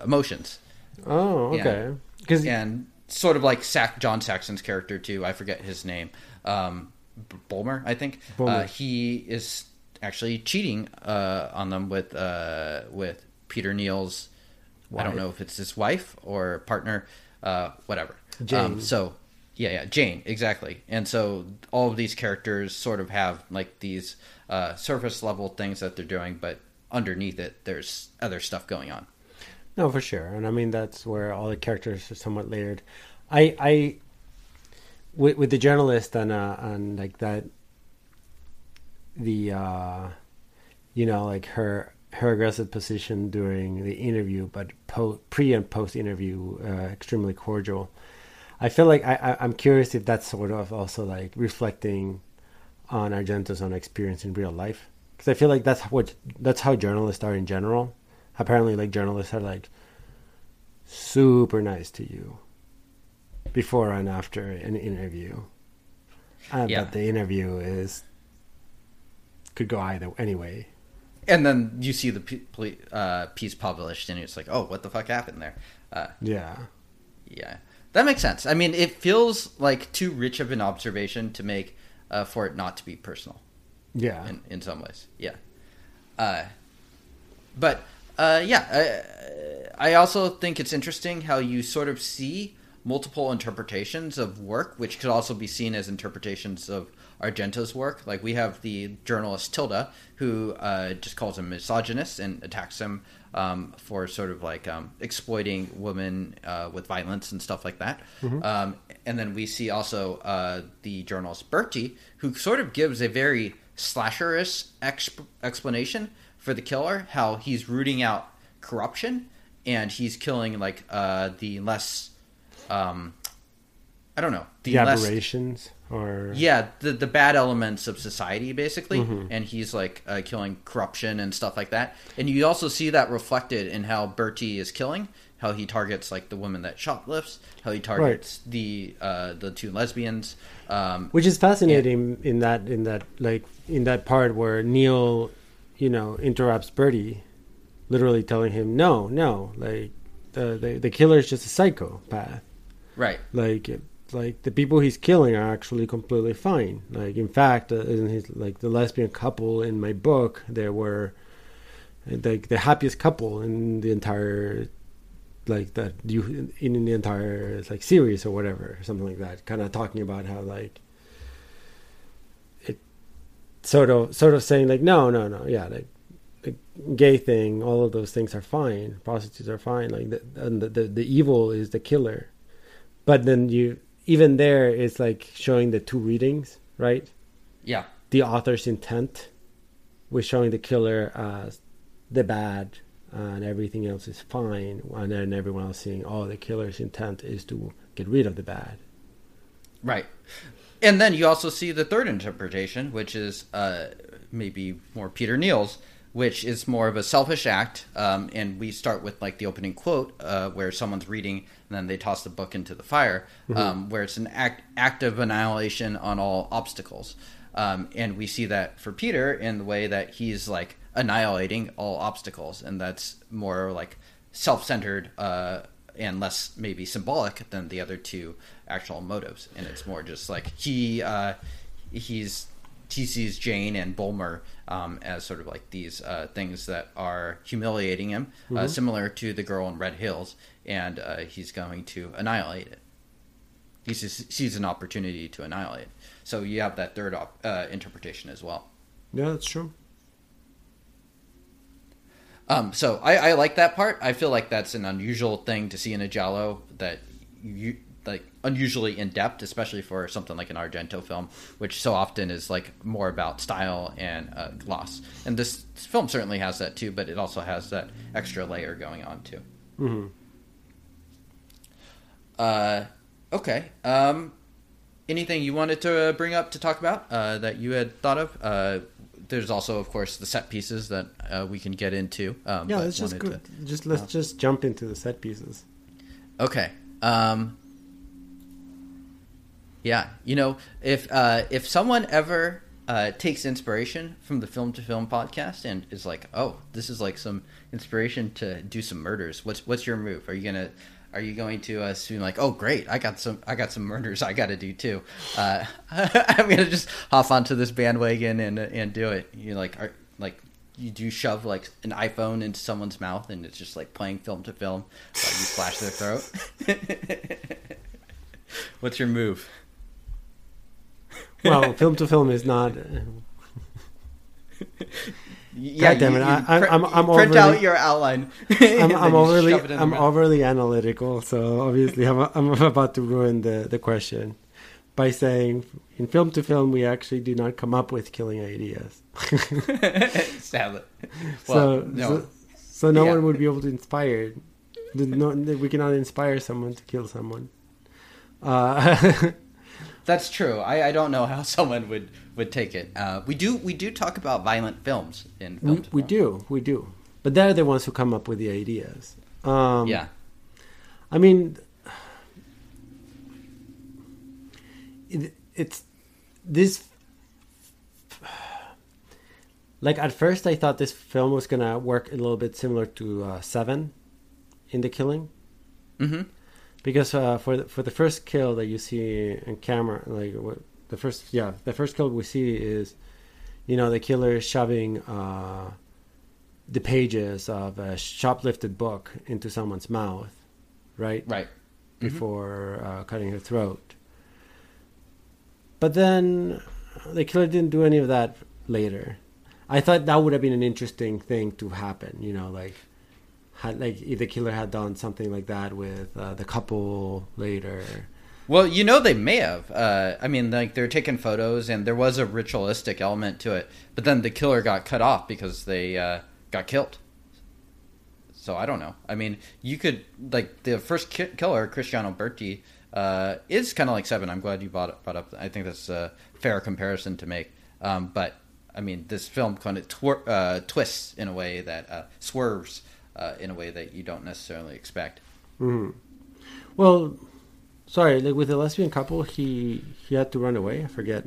emotions. Oh, okay. And, and, sort of like Sack, John Saxon's character too. I forget his name. Um, Bulmer, I think. Uh, he is actually cheating uh, on them with uh, with Peter Neal's. Wife. I don't know if it's his wife or partner, uh, whatever. Jane. Um, so, yeah, yeah, Jane, exactly. And so all of these characters sort of have like these uh, surface level things that they're doing, but underneath it, there's other stuff going on. No, for sure, and I mean that's where all the characters are somewhat layered. I I with, with the journalist and uh, and like that the uh, you know like her her aggressive position during the interview, but po- pre and post interview, uh, extremely cordial. I feel like I, I, am curious if that's sort of also like reflecting on Argento's own experience in real life, because I feel like that's what that's how journalists are in general. Apparently, like journalists are like super nice to you, before and after an interview. Uh, yeah. But the interview is could go either anyway. And then you see the uh, piece published, and it's like, oh, what the fuck happened there? Uh, yeah, yeah, that makes sense. I mean, it feels like too rich of an observation to make uh, for it not to be personal. Yeah, in in some ways, yeah. Uh, but uh, yeah, I, I also think it's interesting how you sort of see multiple interpretations of work, which could also be seen as interpretations of Argento's work. Like we have the journalist Tilda, who uh, just calls him misogynist and attacks him um, for sort of like um, exploiting women uh, with violence and stuff like that. Mm-hmm. Um, and then we see also uh, the journalist Berti, who sort of gives a very slasherish exp- explanation for the killer, how he's rooting out corruption and he's killing like uh, the less um, I don't know the, the aberrations or yeah the the bad elements of society basically, mm-hmm. and he's like uh, killing corruption and stuff like that. And you also see that reflected in how Berti is killing, how he targets like the woman that shoplifts, how he targets right. the uh, the two lesbians, um, which is fascinating and, in that in that like in that part where Neal you know, interrupts Berti, literally telling him, "No, no, like the the, the killer is just a psychopath. Right. Like like the people he's killing are actually completely fine. Like in fact, uh, in his like the lesbian couple in my book, there were like the happiest couple in the entire like that you in the entire like series or whatever something like that. Kind of talking about how like it sort of sort of saying like no no no yeah like the gay thing all of those things are fine. Prostitutes are fine. Like the, and the, the the evil is the killer. But then you even there it's like showing the two readings right Yeah. the author's intent was showing the killer as the bad and everything else is fine and then everyone else seeing oh the killer's intent is to get rid of the bad Right. And then you also see the third interpretation, which is uh, maybe more Peter Neal's, which is more of a selfish act. Um, and we start with like the opening quote, uh, where someone's reading and then they toss the book into the fire, um, where it's an act, act of annihilation on all obstacles. Um, and we see that for Peter in the way that he's like annihilating all obstacles, and that's more like self-centered uh, and less maybe symbolic than the other two actual motives. And it's more just like he uh, he's sees Jane and Bulmer um, as sort of like these uh, things that are humiliating him, uh, similar to the girl in Red Hills, and uh, he's going to annihilate it. He sees, sees an opportunity to annihilate. it. So you have that third op- uh, interpretation as well. yeah that's true Um, so I, I like that part. I feel like that's an unusual thing to see in a Giallo that you unusually in depth, especially for something like an Argento film, which so often is like more about style and uh, gloss. And this film certainly has that too, but it also has that extra layer going on too. hmm Uh, okay. Um, anything you wanted to bring up to talk about uh, that you had thought of? Uh, there's also, of course, the set pieces that uh, we can get into. Um, yeah let's just go, just let's just jump into the set pieces Okay. Um, yeah, you know, if uh, if someone ever uh, takes inspiration from the Film to Film podcast and is like, "Oh, this is like some inspiration to do some murders," what's what's your move? Are you gonna are you going to uh, assume like, "Oh, great, I got some I got some murders I got to do too"? Uh, I'm gonna just hop onto this bandwagon and and do it. You like are like you do shove like an iPhone into someone's mouth and it's just like playing film to film you slash their throat. What's your move? Well film to film is not Yeah, God damn it, I- I'm- I'm- I'm print overly- out your outline. I'm, I'm overly I'm overly analytical, so obviously I'm, I'm about to ruin the, the question by saying in film to film we actually do not come up with killing ideas. Sadly. so, no. so so no Yeah. one would be able to inspire. No, we cannot inspire someone to kill someone. Uh, That's true. I, I don't know how someone would, would take it. Uh, we do we do talk about violent films in film. we, we do, we do, but they're the ones who come up with the ideas. Um, Yeah. I mean, it, it's this. Like at first, I thought this film was gonna work a little bit similar to uh, Seven, in the killing, Mm-hmm. Because uh, for the, for the first kill that you see in camera, like what, the first yeah, the first kill we see is, you know, the killer is shoving uh, the pages of a shoplifted book into someone's mouth, right? Right. before uh, cutting her throat. But then the killer didn't do any of that later. I thought that would have been an interesting thing to happen. You know, like had like the killer had done something like that with uh, the couple later. Well, you know they may have. Uh, I mean, like they're taking photos, and there was a ritualistic element to it. But then the killer got cut off because they uh, got killed. So I don't know. I mean, you could like the first ki- killer, Cristiano Berti, uh, is kind of like Seven. I'm glad you brought, brought up. I think that's a fair comparison to make. Um, but I mean, this film kind of uh, twists in a way that uh, swerves uh, in a way that you don't necessarily expect. hmm Well, sorry, like with the lesbian couple, he he had to run away. I forget.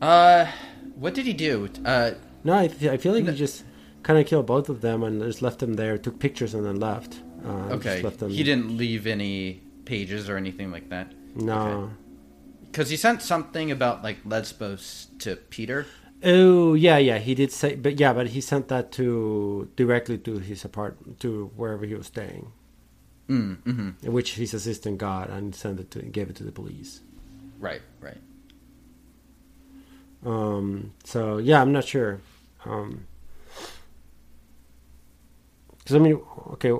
Uh, what did he do? Uh, No, I, th- I feel like he just kind of killed both of them and just left them there, took pictures, and then left. Uh, Okay. left them- He didn't leave any pages or anything like that. No. Because he sent something about like Lesbos to Peter. Oh yeah, yeah, he did say, but yeah, but he sent that to directly to his apartment, to wherever he was staying, Mm, hmm which his assistant got and sent it to, gave it to the police. Right, right. Um, so yeah, I'm not sure. Um. Because I mean, okay,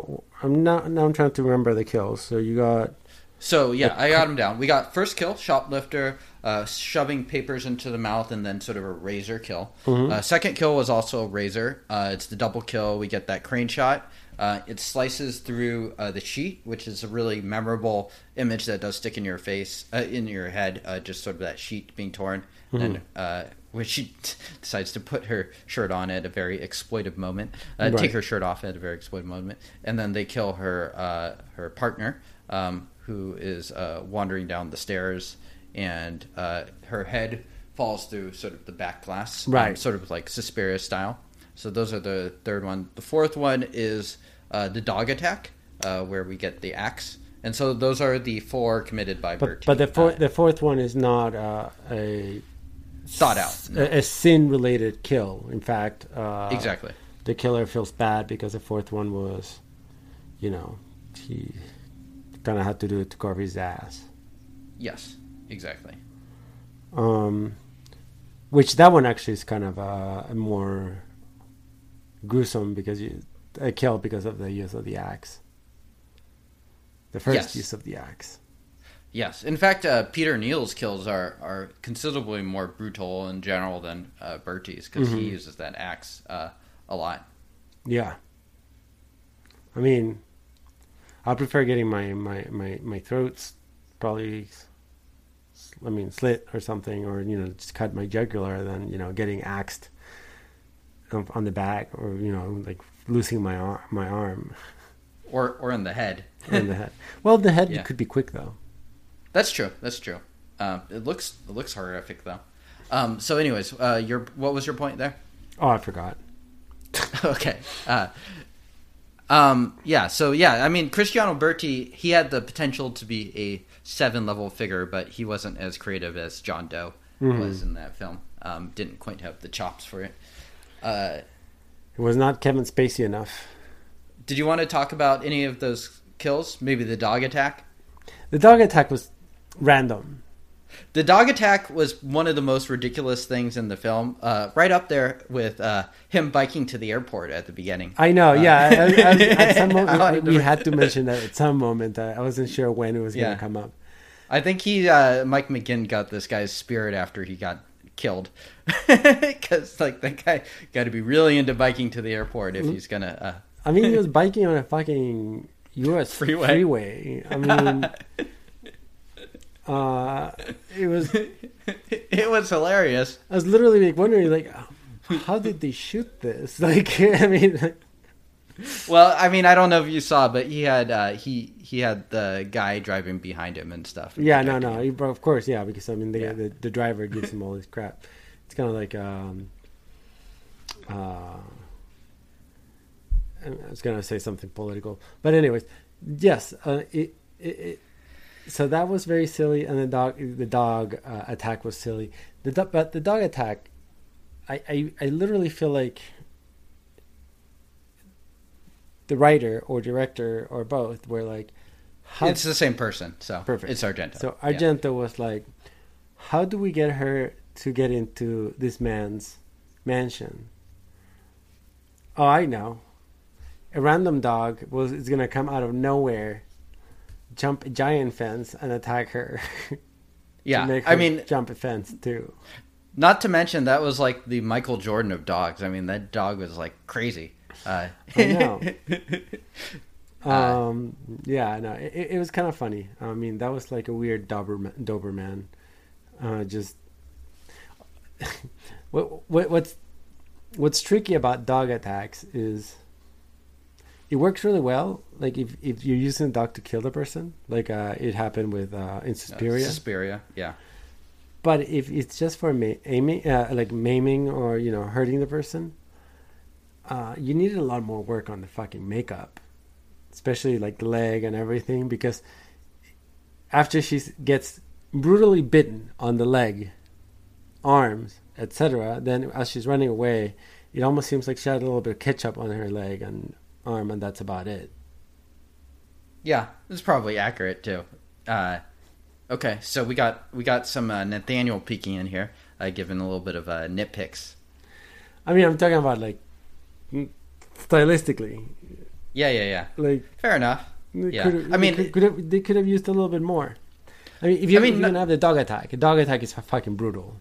I'm not now. I'm trying to remember the kills. So you got So yeah, I got him down. We got first kill, shoplifter, uh, shoving papers into the mouth, and then sort of a razor kill. Uh, second kill was also a razor. Uh, it's the double kill. We get that crane shot. Uh, it slices through uh, the sheet, which is a really memorable image that does stick in your face, uh, in your head. Uh, just sort of that sheet being torn, and uh, when she decides to put her shirt on at a very exploitive moment, uh, Right. take her shirt off at a very exploitive moment, and then they kill her uh, her partner, um, who is uh, wandering down the stairs, and uh, her head falls through sort of the back glass, um, Right. sort of like Suspiria style. So those are the third one. The fourth one is uh, the dog attack, uh, where we get the axe. And so those are the four committed by but Berti. but the fourth Uh, the fourth one is not uh, a thought out. No. a, a sin related kill. In fact, uh, exactly. the killer feels bad because the fourth one was, you know, he kind of had to do it to cover his ass. Yes, exactly. Um, which that one actually is kind of uh, a more gruesome because you a kill because of the use of the axe. The first Yes. use of the axe. Yes, in fact, uh, Peter Neal's kills are, are considerably more brutal in general than uh, Berti's because he uses that axe uh, a lot. Yeah. I mean, I prefer getting my my my my throats probably. I mean, slit or something, or you know, just cut my jugular than you know getting axed on on the back, or you know, like losing my arm, my arm Or or in the head. in the head. Well, the head Yeah. could be quick though. That's true. That's true. Um, it looks it looks horrific though. Um, so, anyways, uh, your what was your point there? Oh, I forgot. okay. Uh, um, yeah. So yeah, I mean, Cristiano Berti, he had the potential to be a seven level figure, but he wasn't as creative as John Doe was in that film. Um, didn't quite have the chops for it. Uh, It was not Kevin Spacey enough. did you want to talk about any of those kills? Maybe the dog attack. The dog attack was random. The dog attack was one of the most ridiculous things in the film, uh, right up there with uh, him biking to the airport at the beginning. I know, yeah. I, I, I, at some moment, we had to mention that at some moment. Uh, I wasn't sure when it was going Yeah. to come up. I think he, uh, Mike McGinn, got this guy's spirit after he got killed, because like that guy got to be really into biking to the airport if he's gonna. Uh, I mean, he was biking on a fucking U.S. Freeway. freeway. I mean, uh, it was. it was hilarious. I was literally like wondering, like, how did they shoot this? Like, I mean, Well, I mean, I don't know if you saw, but he had uh, he he had the guy driving behind him and stuff. yeah, no, no. he- Of course, yeah, because I mean, the Yeah. the, the driver gives him all this crap. It's kind of like, um, uh, I was gonna say something political, but anyways, yes, uh, it, it, it so that was very silly, and the dog the dog uh, attack was silly. The do- but the dog attack, I, I I literally feel like the writer or director or both were like, how It's the same person, so Perfect. It's Argento. so Yeah. Argento was like, how do we get her to get into this man's mansion? Oh, I know. A random dog was is gonna come out of nowhere, jump a giant fence and attack her. Yeah, make her I mean, jump a fence too. not to mention that was like the Michael Jordan of dogs. I mean, that dog was like crazy. Uh, I know. Uh, Um, yeah, no, it, it was kind of funny. I mean, that was like a weird Doberman. Doberman. Uh, just what, what what's what's tricky about dog attacks is it works really well. Like if if you're using a dog to kill the person, like uh, it happened with uh, in uh, Suspiria. Suspiria, yeah. But if it's just for ma- aiming, uh, like maiming or you know hurting the person, uh, you needed a lot more work on the fucking makeup, especially like the leg and everything. Because after she gets brutally bitten on the leg, arms, etc., then as she's running away, it almost seems like she had a little bit of ketchup on her leg and arm, and that's about it. Yeah, it's probably accurate too. Uh, okay, so we got we got some uh, Nathaniel peeking in here, uh, giving a little bit of uh, nitpicks. I mean, I'm talking about like mm, stylistically. Yeah, yeah, yeah. Like Fair enough. they Yeah. could've- I mean- they could, could have, they could have used a little bit more. I mean, if you I mean, if you're have the dog attack, a dog attack is fucking brutal.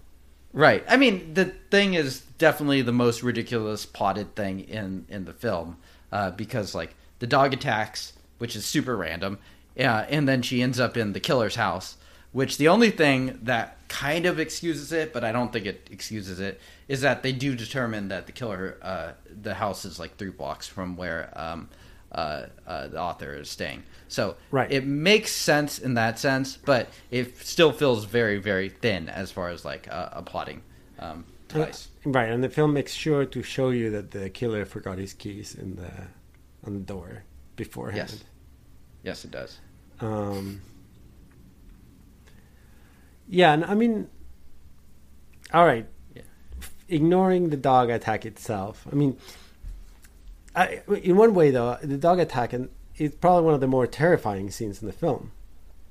Right. I mean, the thing is definitely the most ridiculous plotted thing in in the film uh, because like the dog attacks, which is super random, uh, and then she ends up in the killer's house. Which the only thing that kind of excuses it, but I don't think it excuses it, is that they do determine that the killer, uh, the house is like three blocks from where um, uh, uh, the author is staying. So Right. it makes sense in that sense, but it still feels very, very thin as far as like uh, a plotting um, device. Right, and the film makes sure to show you that the killer forgot his keys in the on the door beforehand. Yes. Yes, it does. Um, yeah, and I mean, all right. Yeah. Ignoring the dog attack itself, I mean, I, in one way though, the dog attack and it's probably one of the more terrifying scenes in the film.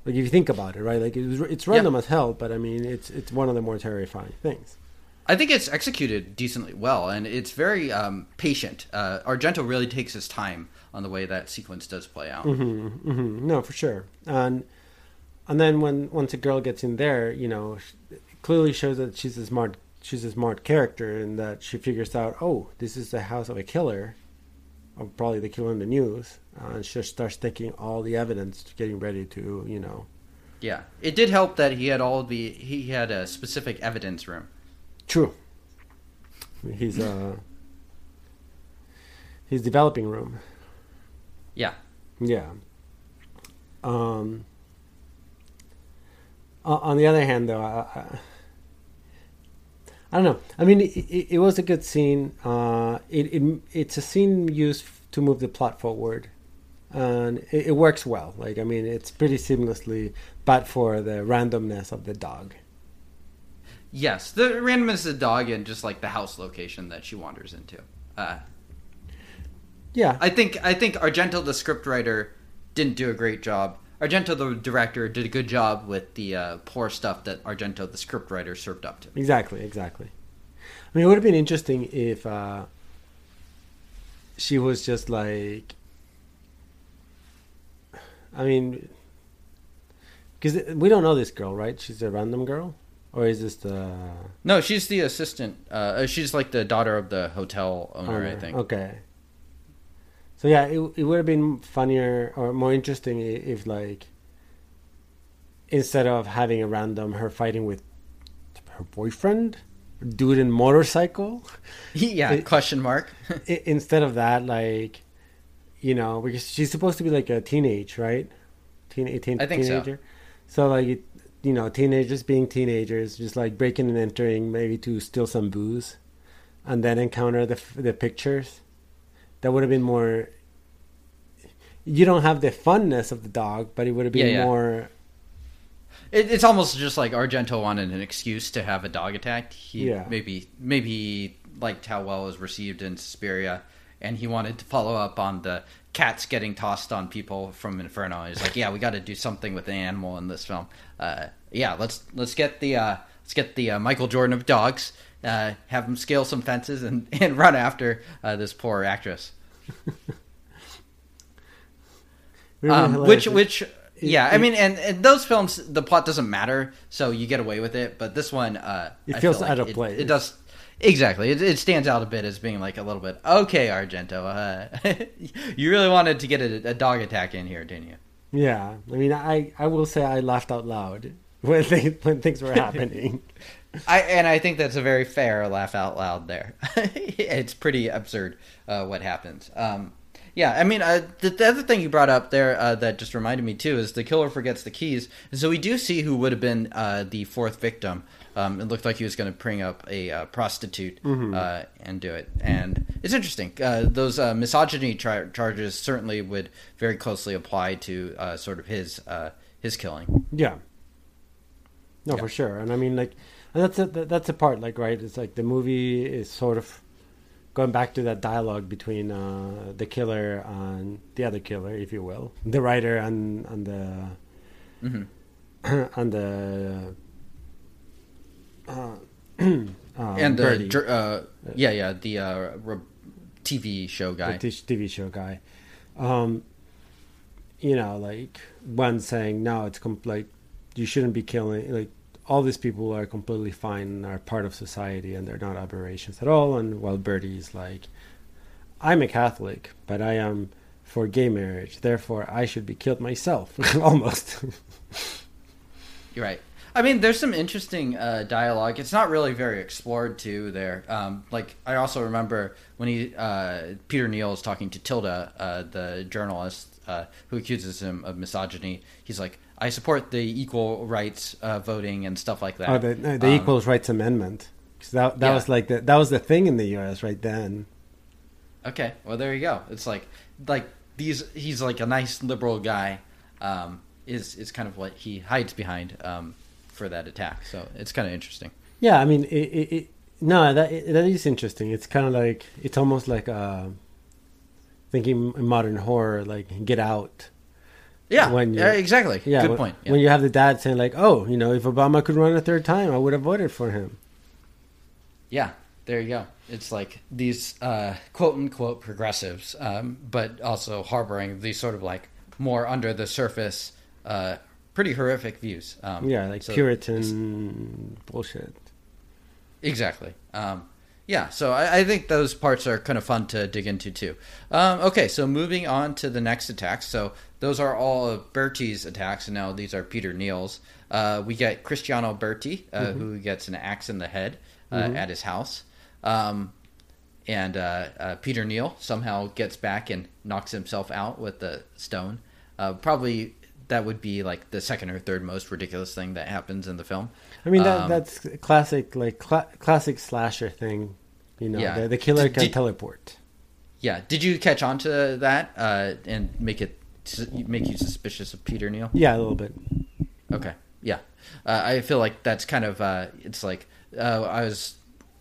Like if you think about it, right? Like it was, it's random as hell, but I mean, it's it's one of the more terrifying things. I think it's executed decently well, and it's very um, patient. Uh, Argento really takes his time on the way that sequence does play out. hmm No, for sure. And and then when once a girl gets in there, you know, clearly shows that she's a smart she's a smart character, and that she figures out, oh, this is the house of a killer, or probably the killer in the news, uh, and she starts taking all the evidence, getting ready to, you know, Yeah, it did help that he had all the he had a specific evidence room. True. He's uh, his developing room. Yeah, Yeah. Um. On the other hand, though, I, I, I don't know. I mean, it, it, it was a good scene. Uh, it, it it's a scene used to move the plot forward, and it, it works well. Like, I mean, it's pretty seamlessly, but for the randomness of the dog. Yes. The randomness of the dog and just like the house location that she wanders into. Uh, Yeah, I think I think Argento, the scriptwriter, didn't do a great job. Argento, the director, did a good job with the uh, poor stuff that Argento, the scriptwriter, served up to. Exactly, exactly. I mean, it would have been interesting if uh, she was just like, I mean, because we don't know this girl, right? She's a random girl, or is this the No, she's the assistant. Uh, she's like the daughter of the hotel owner, I owner? think. Okay. So yeah, it it would have been funnier or more interesting if like instead of having a random her fighting with her boyfriend, dude in motorcycle. yeah, It- question mark. I- instead of that, like, you know, because she's supposed to be like a teenage, right? Teen, teen, I think so. teenager. So. like, it, you know, teenagers being teenagers, just like breaking and entering, maybe to steal some booze, and then encounter the the pictures. That would have been more. You don't have the funness of the dog, but it would have been Yeah, yeah. more. It, it's almost just like Argento wanted an excuse to have a dog attacked. He Yeah. maybe maybe liked how well it was received in Suspiria, and he wanted to follow up on the cats getting tossed on people from Inferno. He's like, yeah, we got to do something with the animal in this film. Uh, yeah, let's let's get the uh, let's get the uh, Michael Jordan of dogs. Uh, have him scale some fences and, and run after uh, this poor actress. It would have been Um, which which yeah, I it- mean, and, and those films, the plot doesn't matter, so you get away with it. But this one, uh, It feels feel out like of it- place. It, does exactly. It, it stands out a bit as being like a little bit okay, Argento. Uh, you really wanted to get a, a dog attack in here, didn't you? Yeah, I mean, I I will say I laughed out loud when things, when things were happening. I and I think that's a very fair laugh out loud there. it's pretty absurd uh, what happens. Um, Yeah, I mean, uh, the, the other thing you brought up there uh, that just reminded me too is the killer forgets the keys. And so we do see who would have been uh, the fourth victim. Um, it looked like he was going to bring up a uh, prostitute uh, and do it. And it's interesting. Uh, those uh, misogyny char- charges certainly would very closely apply to uh, sort of his uh, his killing. Yeah. No, Yeah. for sure. And I mean, like, and that's a, that's a part, like, right? It's like the movie is sort of going back to that dialogue between uh, the killer and the other killer, if you will, the writer and and the hmm and the uh, uh, and the Berti, uh, yeah, yeah, the uh, re- TV show guy. the TV show guy. Um, you know, like one saying, "No, it's com- like you shouldn't be killing." Like all these people are completely fine and are part of society, and they're not aberrations at all. And while Berti's like, "I'm a Catholic, but I am for gay marriage, therefore I should be killed myself." Almost. You're right. I mean, there's some interesting uh, dialogue. It's not really very explored too. There, um, like I also remember when he uh, Peter Neal is talking to Tilda, uh, the journalist uh, who accuses him of misogyny. He's like, "I support the equal rights uh, voting and stuff like that." oh, the, no, the Um, Equals Rights Amendment. 'Cause that that Yeah. was like the, that was the thing in the U.S. right then. Okay, well there you go. It's like like these. He's like a nice liberal guy. Um, is is kind of what he hides behind um, for that attack. So it's kind of interesting. Yeah, I mean, it, it, it, no, that that is interesting. It's kind of like it's almost like uh, thinking in modern horror, like Get Out. Yeah, When you- yeah, exactly. Yeah, Good when, point. Yeah. When you have the dad saying like, "Oh, you know, if Obama could run a third time, I would have voted for him." Yeah, there you go. It's like these uh, quote unquote progressives, um, but also harboring these sort of like more under the surface, uh, pretty horrific views. Um, Yeah, like so- Puritan bullshit. Exactly. Um, yeah, so I, I think those parts are kind of fun to dig into too. Um, okay, so moving on to the next attacks. So those are all of Berti's attacks, and now these are Peter Neal's. Uh, we get Cristiano Berti, uh, who gets an axe in the head uh, at his house. Um, and uh, uh, Peter Neal somehow gets back and knocks himself out with the stone. Uh, probably that would be like the second or third most ridiculous thing that happens in the film. I mean, that Um, that's classic, like cla- classic slasher thing. You know, Yeah. the, the killer Did- can did- teleport. Yeah. Did you catch on to that uh, and make it make you suspicious of Peter Neal? Yeah, a little bit. Okay. Yeah. Uh, I feel like that's kind of uh, it's like uh, I was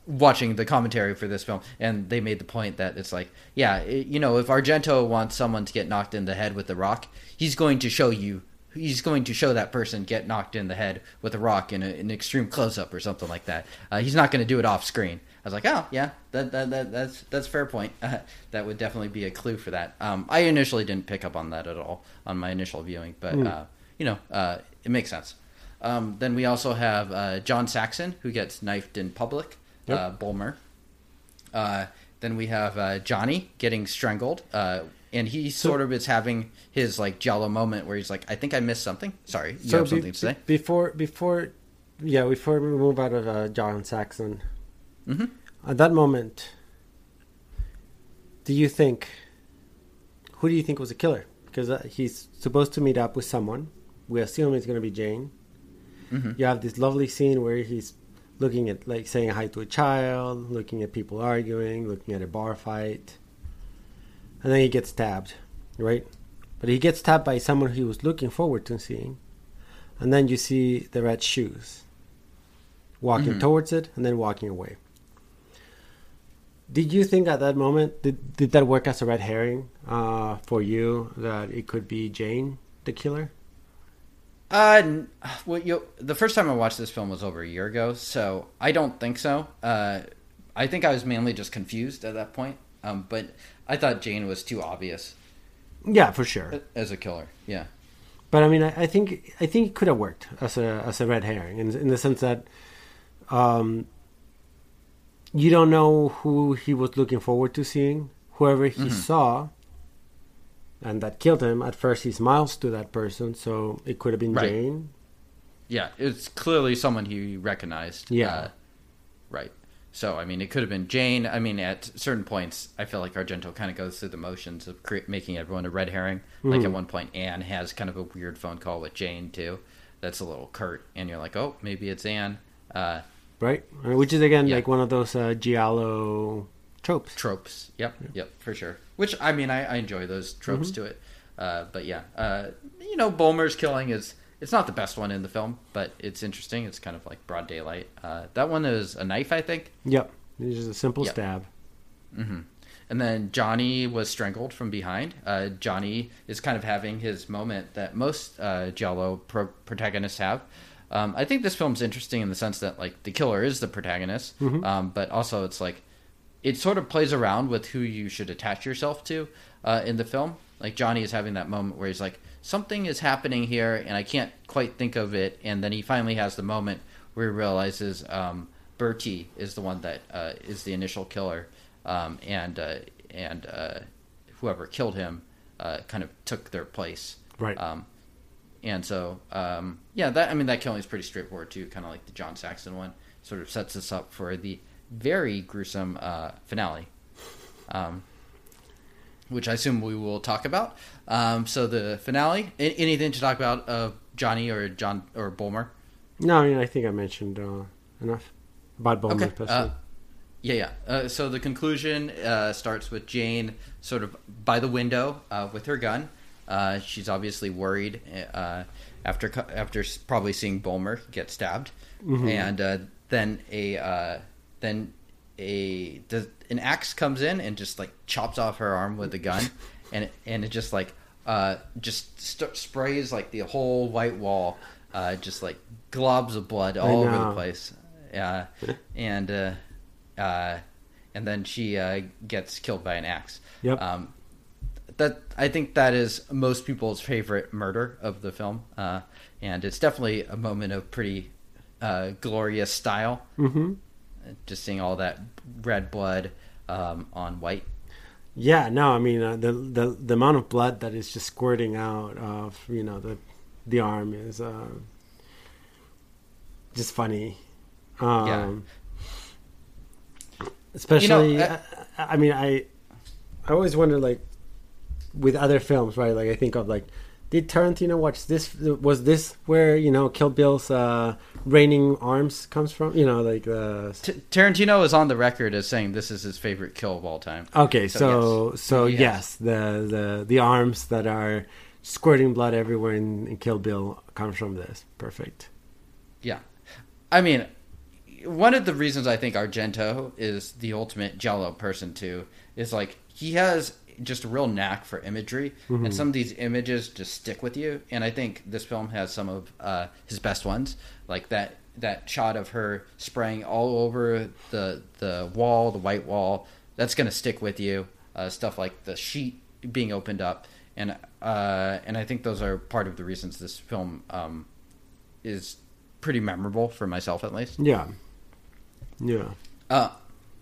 watching the commentary for this film and they made the point that it's like yeah it, you know if Argento wants someone to get knocked in the head with a rock he's going to show you he's going to show that person get knocked in the head with a rock in a, an extreme close up or something like that. Uh, he's not going to do it off screen I was like oh yeah that, that, that that's that's a fair point. That would definitely be a clue for that. Um, I initially didn't pick up on that at all on my initial viewing but Mm. uh, you know uh, it makes sense. Um, then we also have uh, John Saxon, who gets knifed in public. Yep. Uh, Bulmer. Uh, then we have uh, Gianni getting strangled, uh, and he sort of is having his like giallo moment where he's like, "I think I missed something." Sorry, you have be- something to say? before before yeah before we move out of uh, John Saxon Mhm. at that moment do you think who do you think was a killer because uh, he's supposed to meet up with someone we assume it's going to be Jane Mhm. you have this lovely scene where he's looking at like saying hi to a child looking at people arguing looking at a bar fight and then he gets stabbed right but he gets stabbed by someone he was looking forward to seeing and then you see the red shoes walking Mhm. towards it and then walking away. Did you think at that moment did did that work as a red herring uh, for you that it could be Jane the killer? Uh, well, you, the first time I watched this film was over a year ago, so I don't think so. Uh, I think I was mainly just confused at that point. Um, but I thought Jane was too obvious Yeah, for sure. as a killer. Yeah. But I mean, I, I think I think it could have worked as a as a red herring in in the sense that um, you don't know who he was looking forward to seeing. Whoever he saw, and that killed him. At first, he smiles to that person, so it could have been Right. Jane. Yeah, it's clearly someone he recognized. Yeah. Uh, right. So I mean, it could have been Jane. I mean, at certain points, I feel like Argento kind of goes through the motions of cre- making everyone a red herring. Like Mm-hmm. at one point, Anne has kind of a weird phone call with Jane too. That's a little curt, and you're like, oh, maybe it's Anne. Uh, right? Which is again Yeah. like one of those uh, giallo tropes. tropes. Yep, yep, for sure. Which I mean, I, I enjoy those tropes Mm-hmm. to it. Uh, but yeah, uh, you know, Bulmer's killing is it's not the best one in the film, but it's interesting. It's kind of like broad daylight. Uh, that one is a knife, I think. Yep, it's just a simple Yep. stab. And then Gianni was strangled from behind. Uh, Gianni is kind of having his moment that most uh, Giallo pro- protagonists have. Um, I think this film's interesting in the sense that like the killer is the protagonist, um, but also it's like it sort of plays around with who you should attach yourself to uh, in the film. Like Gianni is having that moment where he's like, something is happening here, and I can't quite think of it. And then he finally has the moment where he realizes um, Berti is the one that uh, is the initial killer, um, and uh, and uh, whoever killed him uh, kind of took their place. Right. Um, and so, um, yeah, that I mean that killing is pretty straightforward too, kind of like the John Saxon one. Sort of sets us up for the very gruesome uh, finale, um, which I assume we will talk about. Um, so the finale, anything to talk about of Gianni or John or Bulmer? No, I mean I think I mentioned uh, enough about Bulmer. Okay. Uh, yeah, yeah. Uh, so the conclusion uh, starts with Jane sort of by the window uh, with her gun. Uh, she's obviously worried uh, after after probably seeing Bulmer get stabbed, and uh, then a uh, then a the, an axe comes in and just like chops off her arm with the gun, and and it just like uh, just st- sprays like the whole white wall, uh, just like globs of blood all over the place. Uh, and uh, uh, and then she uh, gets killed by an axe. Yep. Um, that I think that is most people's favorite murder of the film, uh, and it's definitely a moment of pretty uh, glorious style. hmm Just seeing all that red blood um, on white. Yeah, no, I mean uh, the the the amount of blood that is just squirting out of you know the the arm is uh, just funny. Um, Especially, You know, I, I mean, I I always wonder like with other films, right? Like I think of like. Did Tarantino watch this? Was this where you know Kill Bill's uh, raining arms comes from? You know, like uh, T- Tarantino is on the record as saying this is his favorite kill of all time. Okay, So, so yes. so Yes. yes, the, the the arms that are squirting blood everywhere in, in Kill Bill comes from this. Perfect. Yeah. I mean, one of the reasons I think Argento is the ultimate giallo person too is like he has just a real knack for imagery, and some of these images just stick with you. And I think this film has some of uh, his best ones, like that that shot of her spraying all over the the wall, the white wall. That's gonna stick with you. Uh, stuff like the sheet being opened up, and uh, and I think those are part of the reasons this film um, is pretty memorable for myself at least. Yeah, yeah, Uh,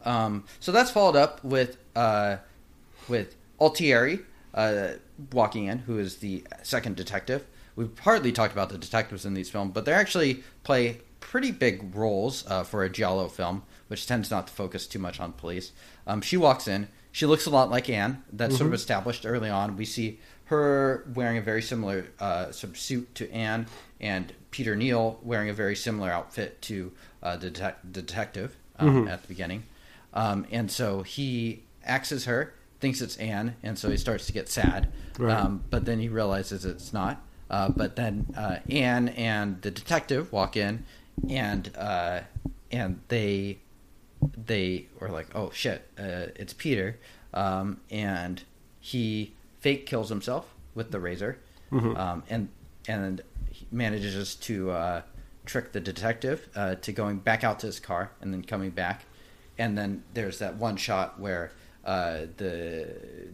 um, so that's followed up with uh, with Altieri uh, walking in, who is the second detective. We've hardly talked about the detectives in these films, but they actually play pretty big roles uh, for a giallo film, which tends not to focus too much on police. Um, she walks in. She looks a lot like Anne. That's sort of established early on. We see her wearing a very similar uh, sort of suit to Anne, and Peter Neal wearing a very similar outfit to uh, the detec- detective um, at the beginning. Um, and so he axes her, thinks it's Anne, and so he starts to get sad. Right. Um, but then he realizes it's not. Uh, but then uh, Anne and the detective walk in, and uh, and they they were like, "Oh shit, uh, it's Peter," um, and he fake kills himself with the razor, um, and and he manages to uh, trick the detective uh, to going back out to his car and then coming back, and then there's that one shot where uh, the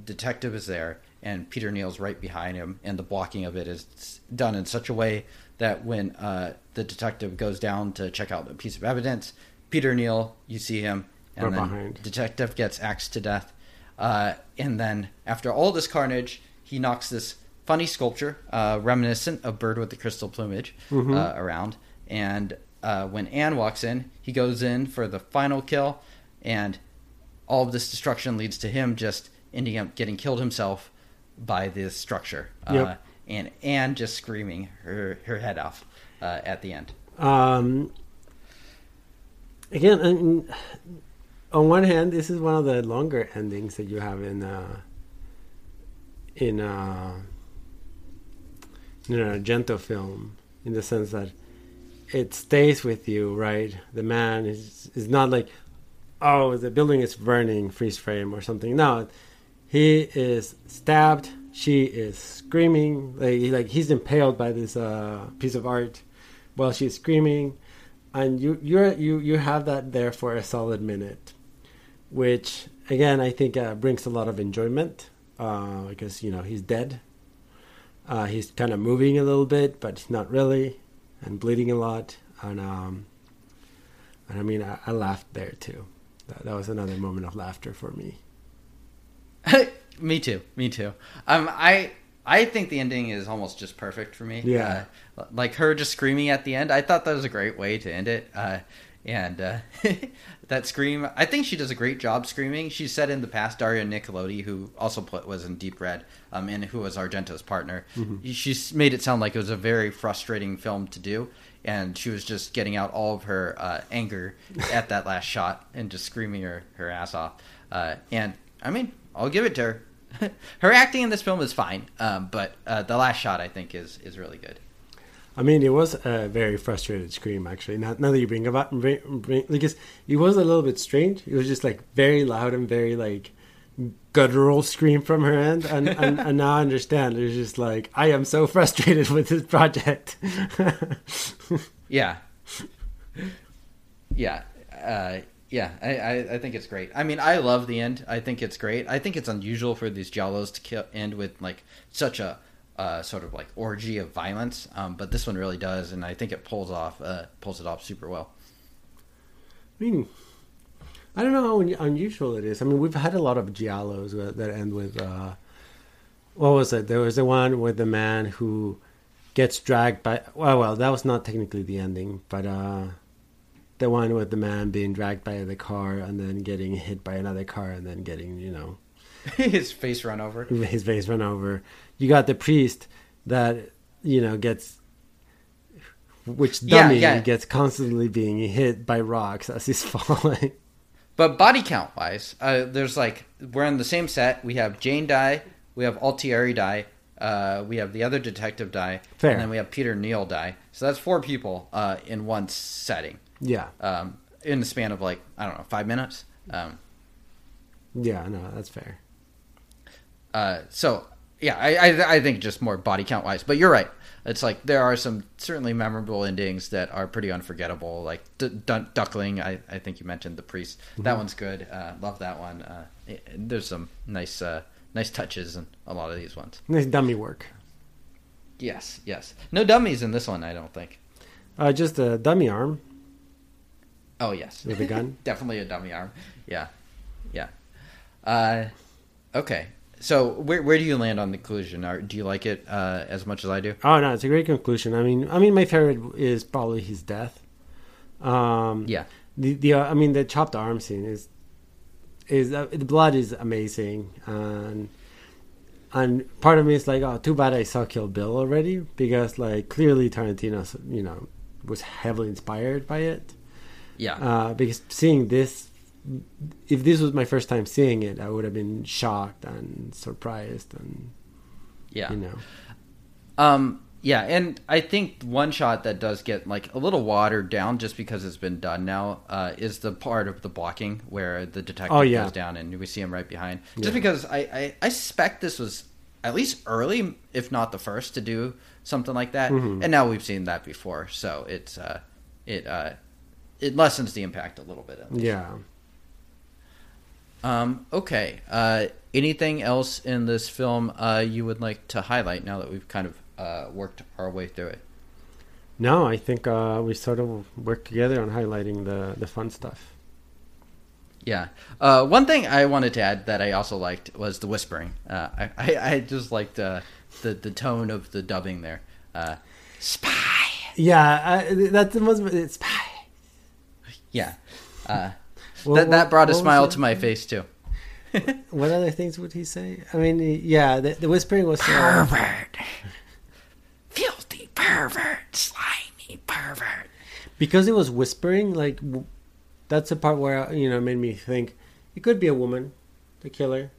detective is there and Peter Neal's right behind him, and the blocking of it is done in such a way that when uh, the detective goes down to check out a piece of evidence, Peter Neal, you see him, and Right then behind. detective gets axed to death. Uh, and then after all this carnage, he knocks this funny sculpture, uh, reminiscent of bird with the crystal plumage, uh, around, and uh, when Anne walks in, he goes in for the final kill, and all of this destruction leads to him just ending up getting killed himself by this structure. Yep. Uh, and Anne just screaming her, her head off uh, at the end. Um, again, and on one hand, this is one of the longer endings that you have in uh, in uh, in an Argento film, in the sense that it stays with you, right? The man is is not like, oh, the building is burning, freeze frame or something. No, he is stabbed. She is screaming, like like he's impaled by this uh, piece of art, while she's screaming, and you you're you you have that there for a solid minute, which again I think uh, brings a lot of enjoyment uh, because you know he's dead. Uh, he's kind of moving a little bit, but not really, and bleeding a lot. And um, and I mean, I, I laughed there too. That, that was another moment of laughter for me. me too. Me too. Um, I I think the ending is almost just perfect for me. Yeah. Uh, like her just screaming at the end. I thought that was a great way to end it. Uh, and uh, that scream, I think she does a great job screaming. She said in the past, Daria Nicolodi, who also put, was in Deep Red, um, and who was Argento's partner, Mm-hmm. she's made it sound like it was a very frustrating film to do. And she was just getting out all of her uh, anger at that last shot and just screaming her, her ass off. Uh, and I mean, I'll give it to her. her acting in this film is fine, um, but uh, the last shot I think is is really good. I mean, it was a very frustrated scream, actually. Now, now that you bring about, bring, bring, because it was a little bit strange. It was just like very loud and very like guttural scream from her end, and and, and now I understand. It's just like I am so frustrated with this project. Yeah. Yeah. Uh, yeah, I, I, I think it's great. I mean, I love the end. I think it's great. I think it's unusual for these Giallos to kill, end with like such a uh, sort of like orgy of violence, um, but this one really does, and I think it pulls off uh, pulls it off super well. I mean, I don't know how un- unusual it is. I mean, we've had a lot of giallos that, that end with, uh, what was it? There was the one with the man who gets dragged by. Well, well, that was not technically the ending, but uh, the one with the man being dragged by the car and then getting hit by another car and then getting, you know, His face run over. his face run over. You got the priest that you know gets. Which Yeah, dummy yeah. gets constantly being hit by rocks as he's falling. But body count wise, uh, there's like we're in the same set. We have Jane die, we have Altieri die, uh, we have the other detective die, Fair. and then we have Peter Neal die. So that's four people uh, in one setting, Yeah, um, in the span of like I don't know five minutes. Um, yeah, no, that's fair. uh, so yeah, I, I I think just more body count wise. But you're right. It's like there are some certainly memorable endings that are pretty unforgettable. Like D- D- Duckling, I, I think you mentioned the priest. That one's good. Uh, love that one. Uh, it- there's some nice uh, nice touches in a lot of these ones. Nice dummy work. Yes, yes. No dummies in this one, I don't think. Uh, just a dummy arm Oh yes, with a gun. definitely a dummy arm. Yeah, yeah. Uh, okay. So where where do you land on the conclusion? Are, do you like it uh, as much as I do? oh no, it's a great conclusion. I mean, I mean, my favorite is probably his death. Um, Yeah. the the uh, I mean, the chopped arm scene is is uh, the blood is amazing, and and part of me is like, oh, too bad I saw Kill Bill already because like clearly Tarantino, you know, was heavily inspired by it. Yeah. uh, because seeing this if this was my first time seeing it i would have been shocked and surprised and yeah. you know Um, yeah, and I think one shot that does get like a little watered down just because it's been done now uh, is the part of the blocking where the detective Oh, yeah. goes down and we see him right behind. Just Yeah. because I, I, I suspect this was at least early, if not the first, to do something like that, Mhm. and now we've seen that before, so it's uh, it uh, it lessens the impact a little bit. At least. yeah Um, okay. Uh, anything else in this film uh, you would like to highlight now that we've kind of uh, worked our way through it? no i think uh, we sort of worked together on highlighting the the fun stuff Yeah. Uh, one thing I wanted to add that I also liked was the whispering. Uh, I, I, I just liked uh, the the tone of the dubbing there. Uh, Spy. yeah I, that's the most it's yeah. Uh, What- that, that brought a what was smile to my face too. What other things would he say? I mean, yeah, the, the whispering was. Pervert. Filthy pervert. Slimy pervert. because it was whispering, like w- that's the part where you know made me think it could be a woman, the killer.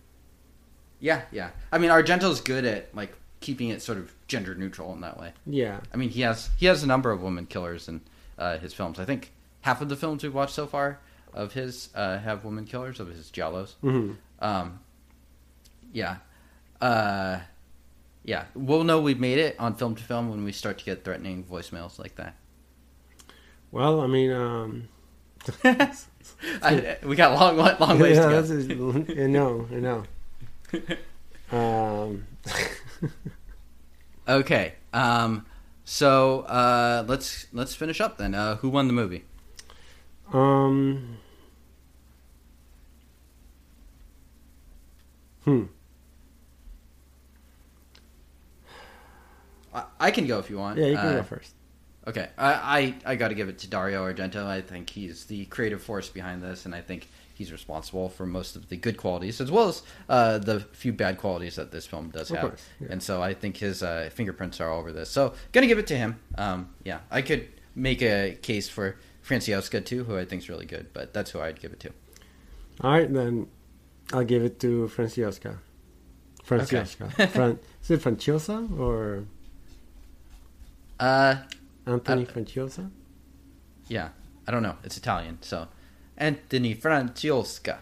Yeah, yeah. I mean, Argento's good at like keeping it sort of gender neutral in that way. Yeah, I mean, he has he has a number of women killers in uh, his films. I think half of the films we've watched so far of his uh, have women killers of his giallos. hmm Um, yeah, uh, yeah. We'll know we've made it on film to film when we start to get threatening voicemails like that. Well, I mean, um, I, we got long, long ways yeah, to go. is- I know, I know. Um, Okay. Um, so uh, let's let's finish up then. Uh, who won the movie? Um, hmm. I, I can go if you want. Yeah, you can Uh, go first. Okay, I I, I got to give it to Dario Argento. I think he's the creative force behind this, and I think he's responsible for most of the good qualities as well as uh, the few bad qualities that this film does Of have. course, yeah. And so I think his uh, fingerprints are all over this. So gonna give it to him. Um, yeah, I could make a case for Francioska too, who I think is really good, but that's who I'd give it to. All right, then I'll give it to Francioska. Francioska. Fran- is it Franciosa or Uh, Anthony Uh, Franciosa? yeah, I don't know. It's Italian, so Anthony Francioska.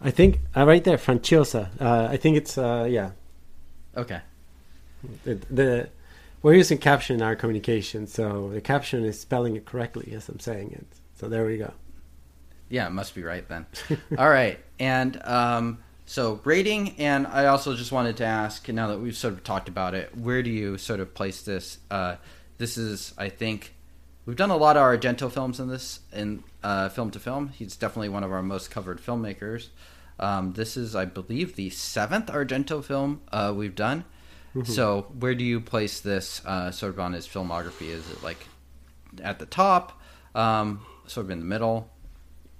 I think uh, right there, Franciosa. Uh, I think it's uh, yeah. Okay. The we're using caption in our communication, so the caption is spelling it correctly as I'm saying it. So there we go. Yeah, it must be right then. All right, and um, so rating, and I also just wanted to ask now that we've sort of talked about it, where do you sort of place this? Uh, this is, I think, we've done a lot of Argento films in this in uh, film to film. He's definitely one of our most covered filmmakers. Um, this is, I believe, the seventh Argento film uh, we've done. So, where do you place this uh, sort of on his filmography? Is it like at the top, um, sort of in the middle?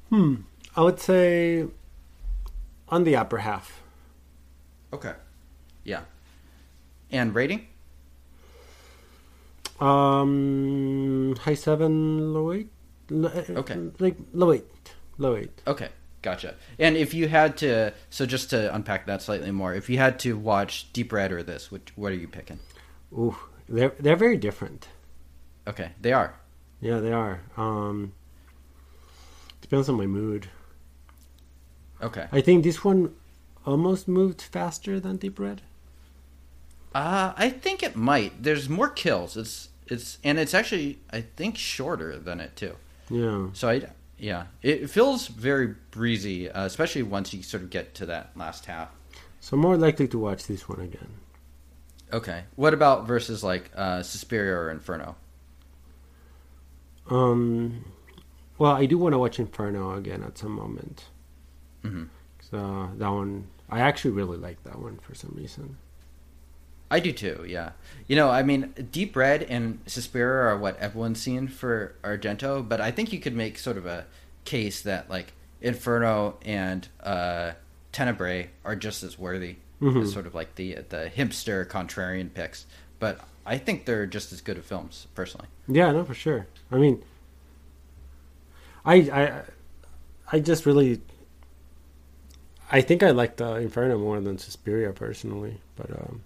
Hmm. I would say on the upper half. Okay. Yeah. And rating? Um, high seven, low eight. Uh, Okay. Like low eight, low eight. Okay. Gotcha. And if you had to, so just to unpack that slightly more, if you had to watch Deep Red or this, which what are you picking? Ooh, they're they're very different. Okay, they are. Yeah, they are. Um, depends on my mood. Okay. I think this one almost moved faster than Deep Red. Uh, I think it might. There's more kills. It's it's and it's actually I think shorter than it too. Yeah. So I yeah, it feels very breezy, uh, especially once you sort of get to that last half. So more likely to watch this one again. Okay. What about versus like uh, Suspiria or Inferno? Um, well, I do want to watch Inferno again at some moment. Mhm. So that one, I actually really like that one for some reason. I do too, yeah. You know, I mean, Deep Red and Suspiria are what everyone's seen for Argento, but I think you could make sort of a case that like Inferno and uh, Tenebrae are just as worthy Mhm. as sort of like the the hipster contrarian picks. But I think they're just as good of films, personally. Yeah, no, for sure. I mean, I I I just really, I think I like the Inferno more than Suspiria personally, but um,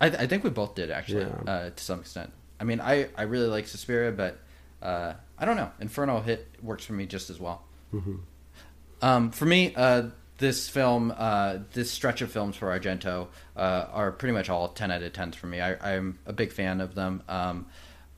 I, I think we both did actually, Yeah. uh, to some extent. I mean, I, I really like Suspiria, but uh, I don't know. Inferno hit works for me just as well. mhm. Um, for me, uh, this film, uh, this stretch of films for Argento, uh, are pretty much all ten out of tens for me. I, I'm a big fan of them. Um,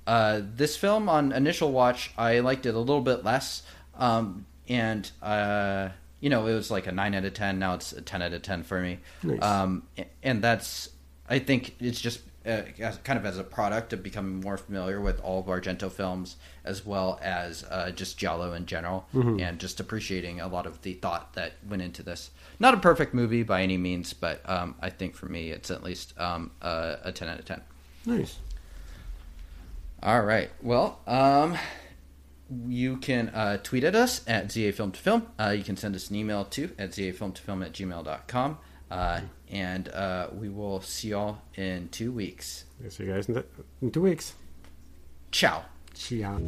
uh, this film, on initial watch, I liked it a little bit less, um, and uh, you know, it was like a nine out of ten. Now it's a ten out of ten for me. Nice. Um, and that's, I think, it's just uh, as, kind of as a product of becoming more familiar with all of Argento films, as well as uh, just Giallo in general, and just appreciating a lot of the thought that went into this. Not a perfect movie by any means, but um, I think for me, it's at least um, a, a ten out of ten. nice. All right. Well, um, you can uh, tweet at us at ZA Film to Film. Uh, you can send us an email too at ZAFilm2Film at gmail.com. Uh, and uh, we will see y'all in two weeks. We'll See you guys in, the, in two weeks. Ciao. Ciao.